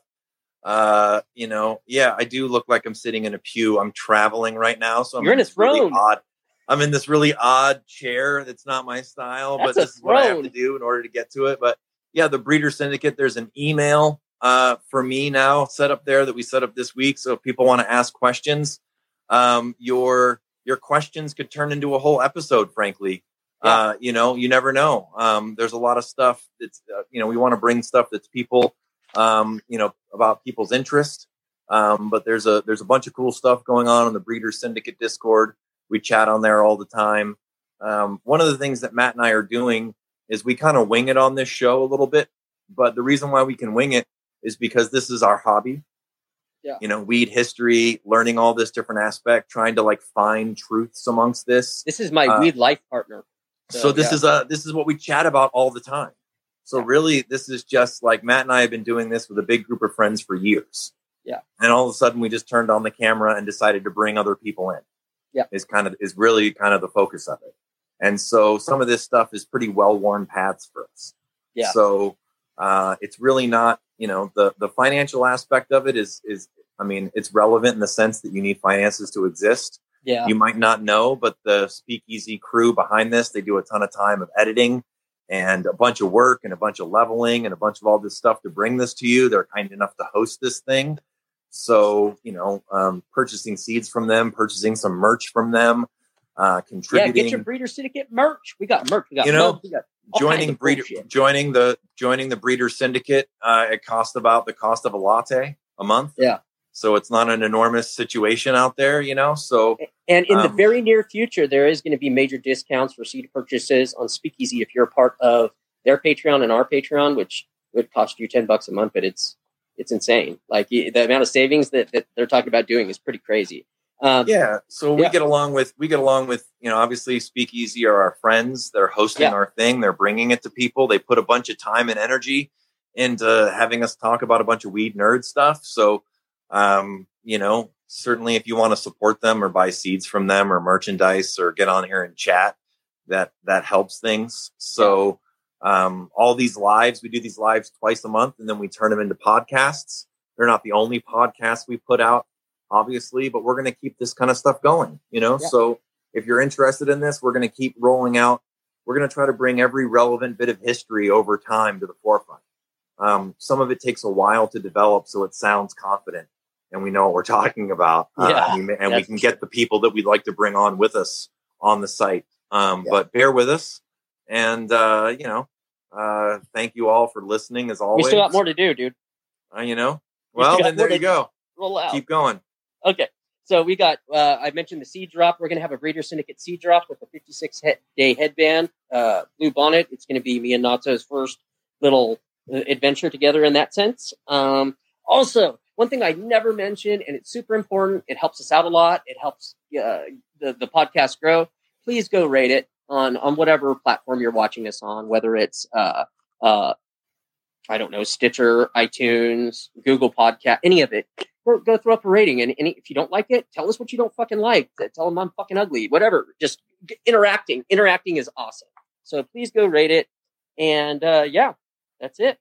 Uh, you know, yeah, I do look like I'm sitting in a pew. I'm traveling right now, so I'm you're in a throne. Really odd, I'm in this really odd chair. That's not my style, That's but this is what I have to do in order to get to it. But yeah, the Breeder Syndicate. There's an email uh, for me now set up there that we set up this week. So if people want to ask questions, um, your your questions could turn into a whole episode. Frankly, yeah. uh, you know, you never know. Um, there's a lot of stuff that's uh, you know we want to bring stuff that's people, um, you know, about people's interest. Um, but there's a there's a bunch of cool stuff going on in the Breeder Syndicate Discord. We chat on there all the time. Um, one of the things that Matt and I are doing is we kind of wing it on this show a little bit. But the reason why we can wing it is because this is our hobby yeah. you know, weed history, learning all this different aspect, trying to like find truths amongst this. This is my uh, weed life partner. So, so this yeah. is uh this is what we chat about all the time. So yeah. really, this is just like Matt and I have been doing this with a big group of friends for years. Yeah. And all of a sudden, we just turned on the camera and decided to bring other people in. Yeah. Is kind of is really kind of the focus of it. And so some of this stuff is pretty well worn paths for us. Yeah. So uh, it's really not, you know, the the financial aspect of it is is I mean, it's relevant in the sense that you need finances to exist. Yeah. You might not know, but the Speakeasy crew behind this, they do a ton of time of editing and a bunch of work and a bunch of leveling and a bunch of all this stuff to bring this to you. They're kind enough to host this thing. So, you know, um, purchasing seeds from them, purchasing some merch from them, uh, contributing. Yeah, get your breeder syndicate merch. We got merch. We got you know, joining breeder, joining the joining the breeder syndicate. Uh, it costs about the cost of a latte a month. Yeah, so it's not an enormous situation out there, you know. So and in um, the very near future, there is going to be major discounts for seed purchases on Speakeasy if you're a part of their Patreon and our Patreon, which would cost you ten bucks a month, but it's it's insane. Like the amount of savings that, that they're talking about doing is pretty crazy. Um, yeah, so we yeah. get along with we get along with you know obviously Speakeasy are our friends. They're hosting yeah. our thing. They're bringing it to people. They put a bunch of time and energy into having us talk about a bunch of weed nerd stuff. So um, you know, certainly if you want to support them or buy seeds from them or merchandise or get on here and chat, that that helps things. So um, all these lives, we do these lives twice a month, and then we turn them into podcasts. They're not the only podcasts we put out, obviously, but we're going to keep this kind of stuff going. You know, yeah. so if you're interested in this, we're going to keep rolling out. We're going to try to bring every relevant bit of history over time to the forefront. Um, some of it takes a while to develop, so it sounds confident and we know what we're talking about. Uh, yeah, and, we, and we can get the people that we'd like to bring on with us on the site. Um, yeah. But bear with us. And, uh, you know, uh, thank you all for listening as always. We still got more to do, dude. Uh, you know, well, then there you go. Roll out. Keep going. Okay. So we got, uh, I mentioned the seed drop. We're going to have a Breeder Syndicate seed drop with a 56 day headband, uh, blue bonnet. It's going to be me and Natso's first little uh, adventure together in that sense. Um, also, one thing I never mentioned, and it's super important. It helps us out a lot. It helps uh, the the podcast grow. Please go rate it on on whatever platform you're watching us on, whether it's uh, uh, I don't know Stitcher, iTunes, Google Podcast, any of it. Go, go throw up a rating, and, and if you don't like it, tell us what you don't fucking like. Tell them I'm fucking ugly, whatever. Just interacting. Interacting is awesome. So please go rate it, and uh, yeah, that's it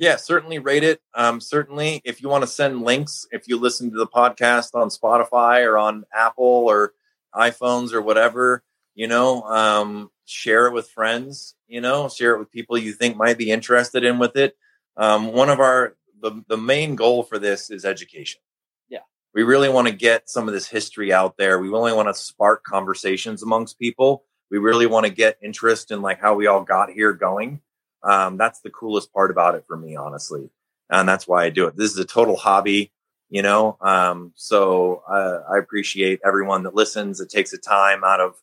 yeah, certainly rate it. Um, certainly, if you want to send links, if you listen to the podcast on Spotify or on Apple or iPhones or whatever, you know, um, share it with friends. You know, share it with people you think might be interested in with it. Um, one of our the the main goal for this is education. Yeah, we really want to get some of this history out there. We really want to spark conversations amongst people. We really want to get interest in like how we all got here going um, that's the coolest part about it for me, honestly. And that's why I do it. This is a total hobby, you know? Um, so uh, I appreciate everyone that listens. It takes a time out of,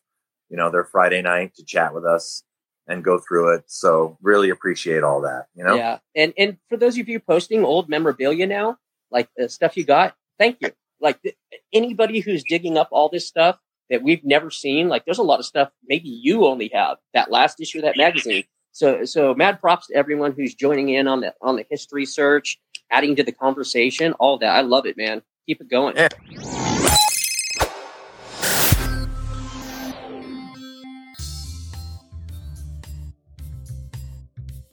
you know, their Friday night to chat with us and go through it. So really appreciate all that, you know? Yeah. And, and for those of you posting old memorabilia now, like the stuff you got, thank you. Like th- anybody who's digging up all this stuff that we've never seen, like there's a lot of stuff maybe you only have that last issue of that magazine so, so mad props to everyone who's joining in on the on the history search, adding to the conversation, all that. I love it, man. Keep it going. Yeah.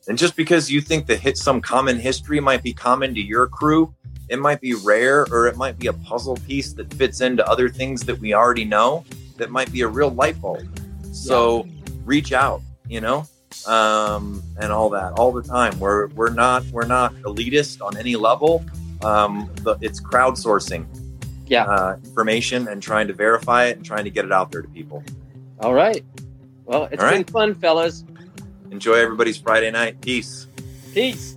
And just because you think that hit some common history might be common to your crew, it might be rare or it might be a puzzle piece that fits into other things that we already know that might be a real light bulb. So reach out, you know? um, and all that all the time. We're we're not we're not elitist on any level. Um, but it's crowdsourcing, yeah, uh, information and trying to verify it and trying to get it out there to people. All right. Well, it's all been right. fun, fellas. Enjoy everybody's Friday night. Peace. Peace.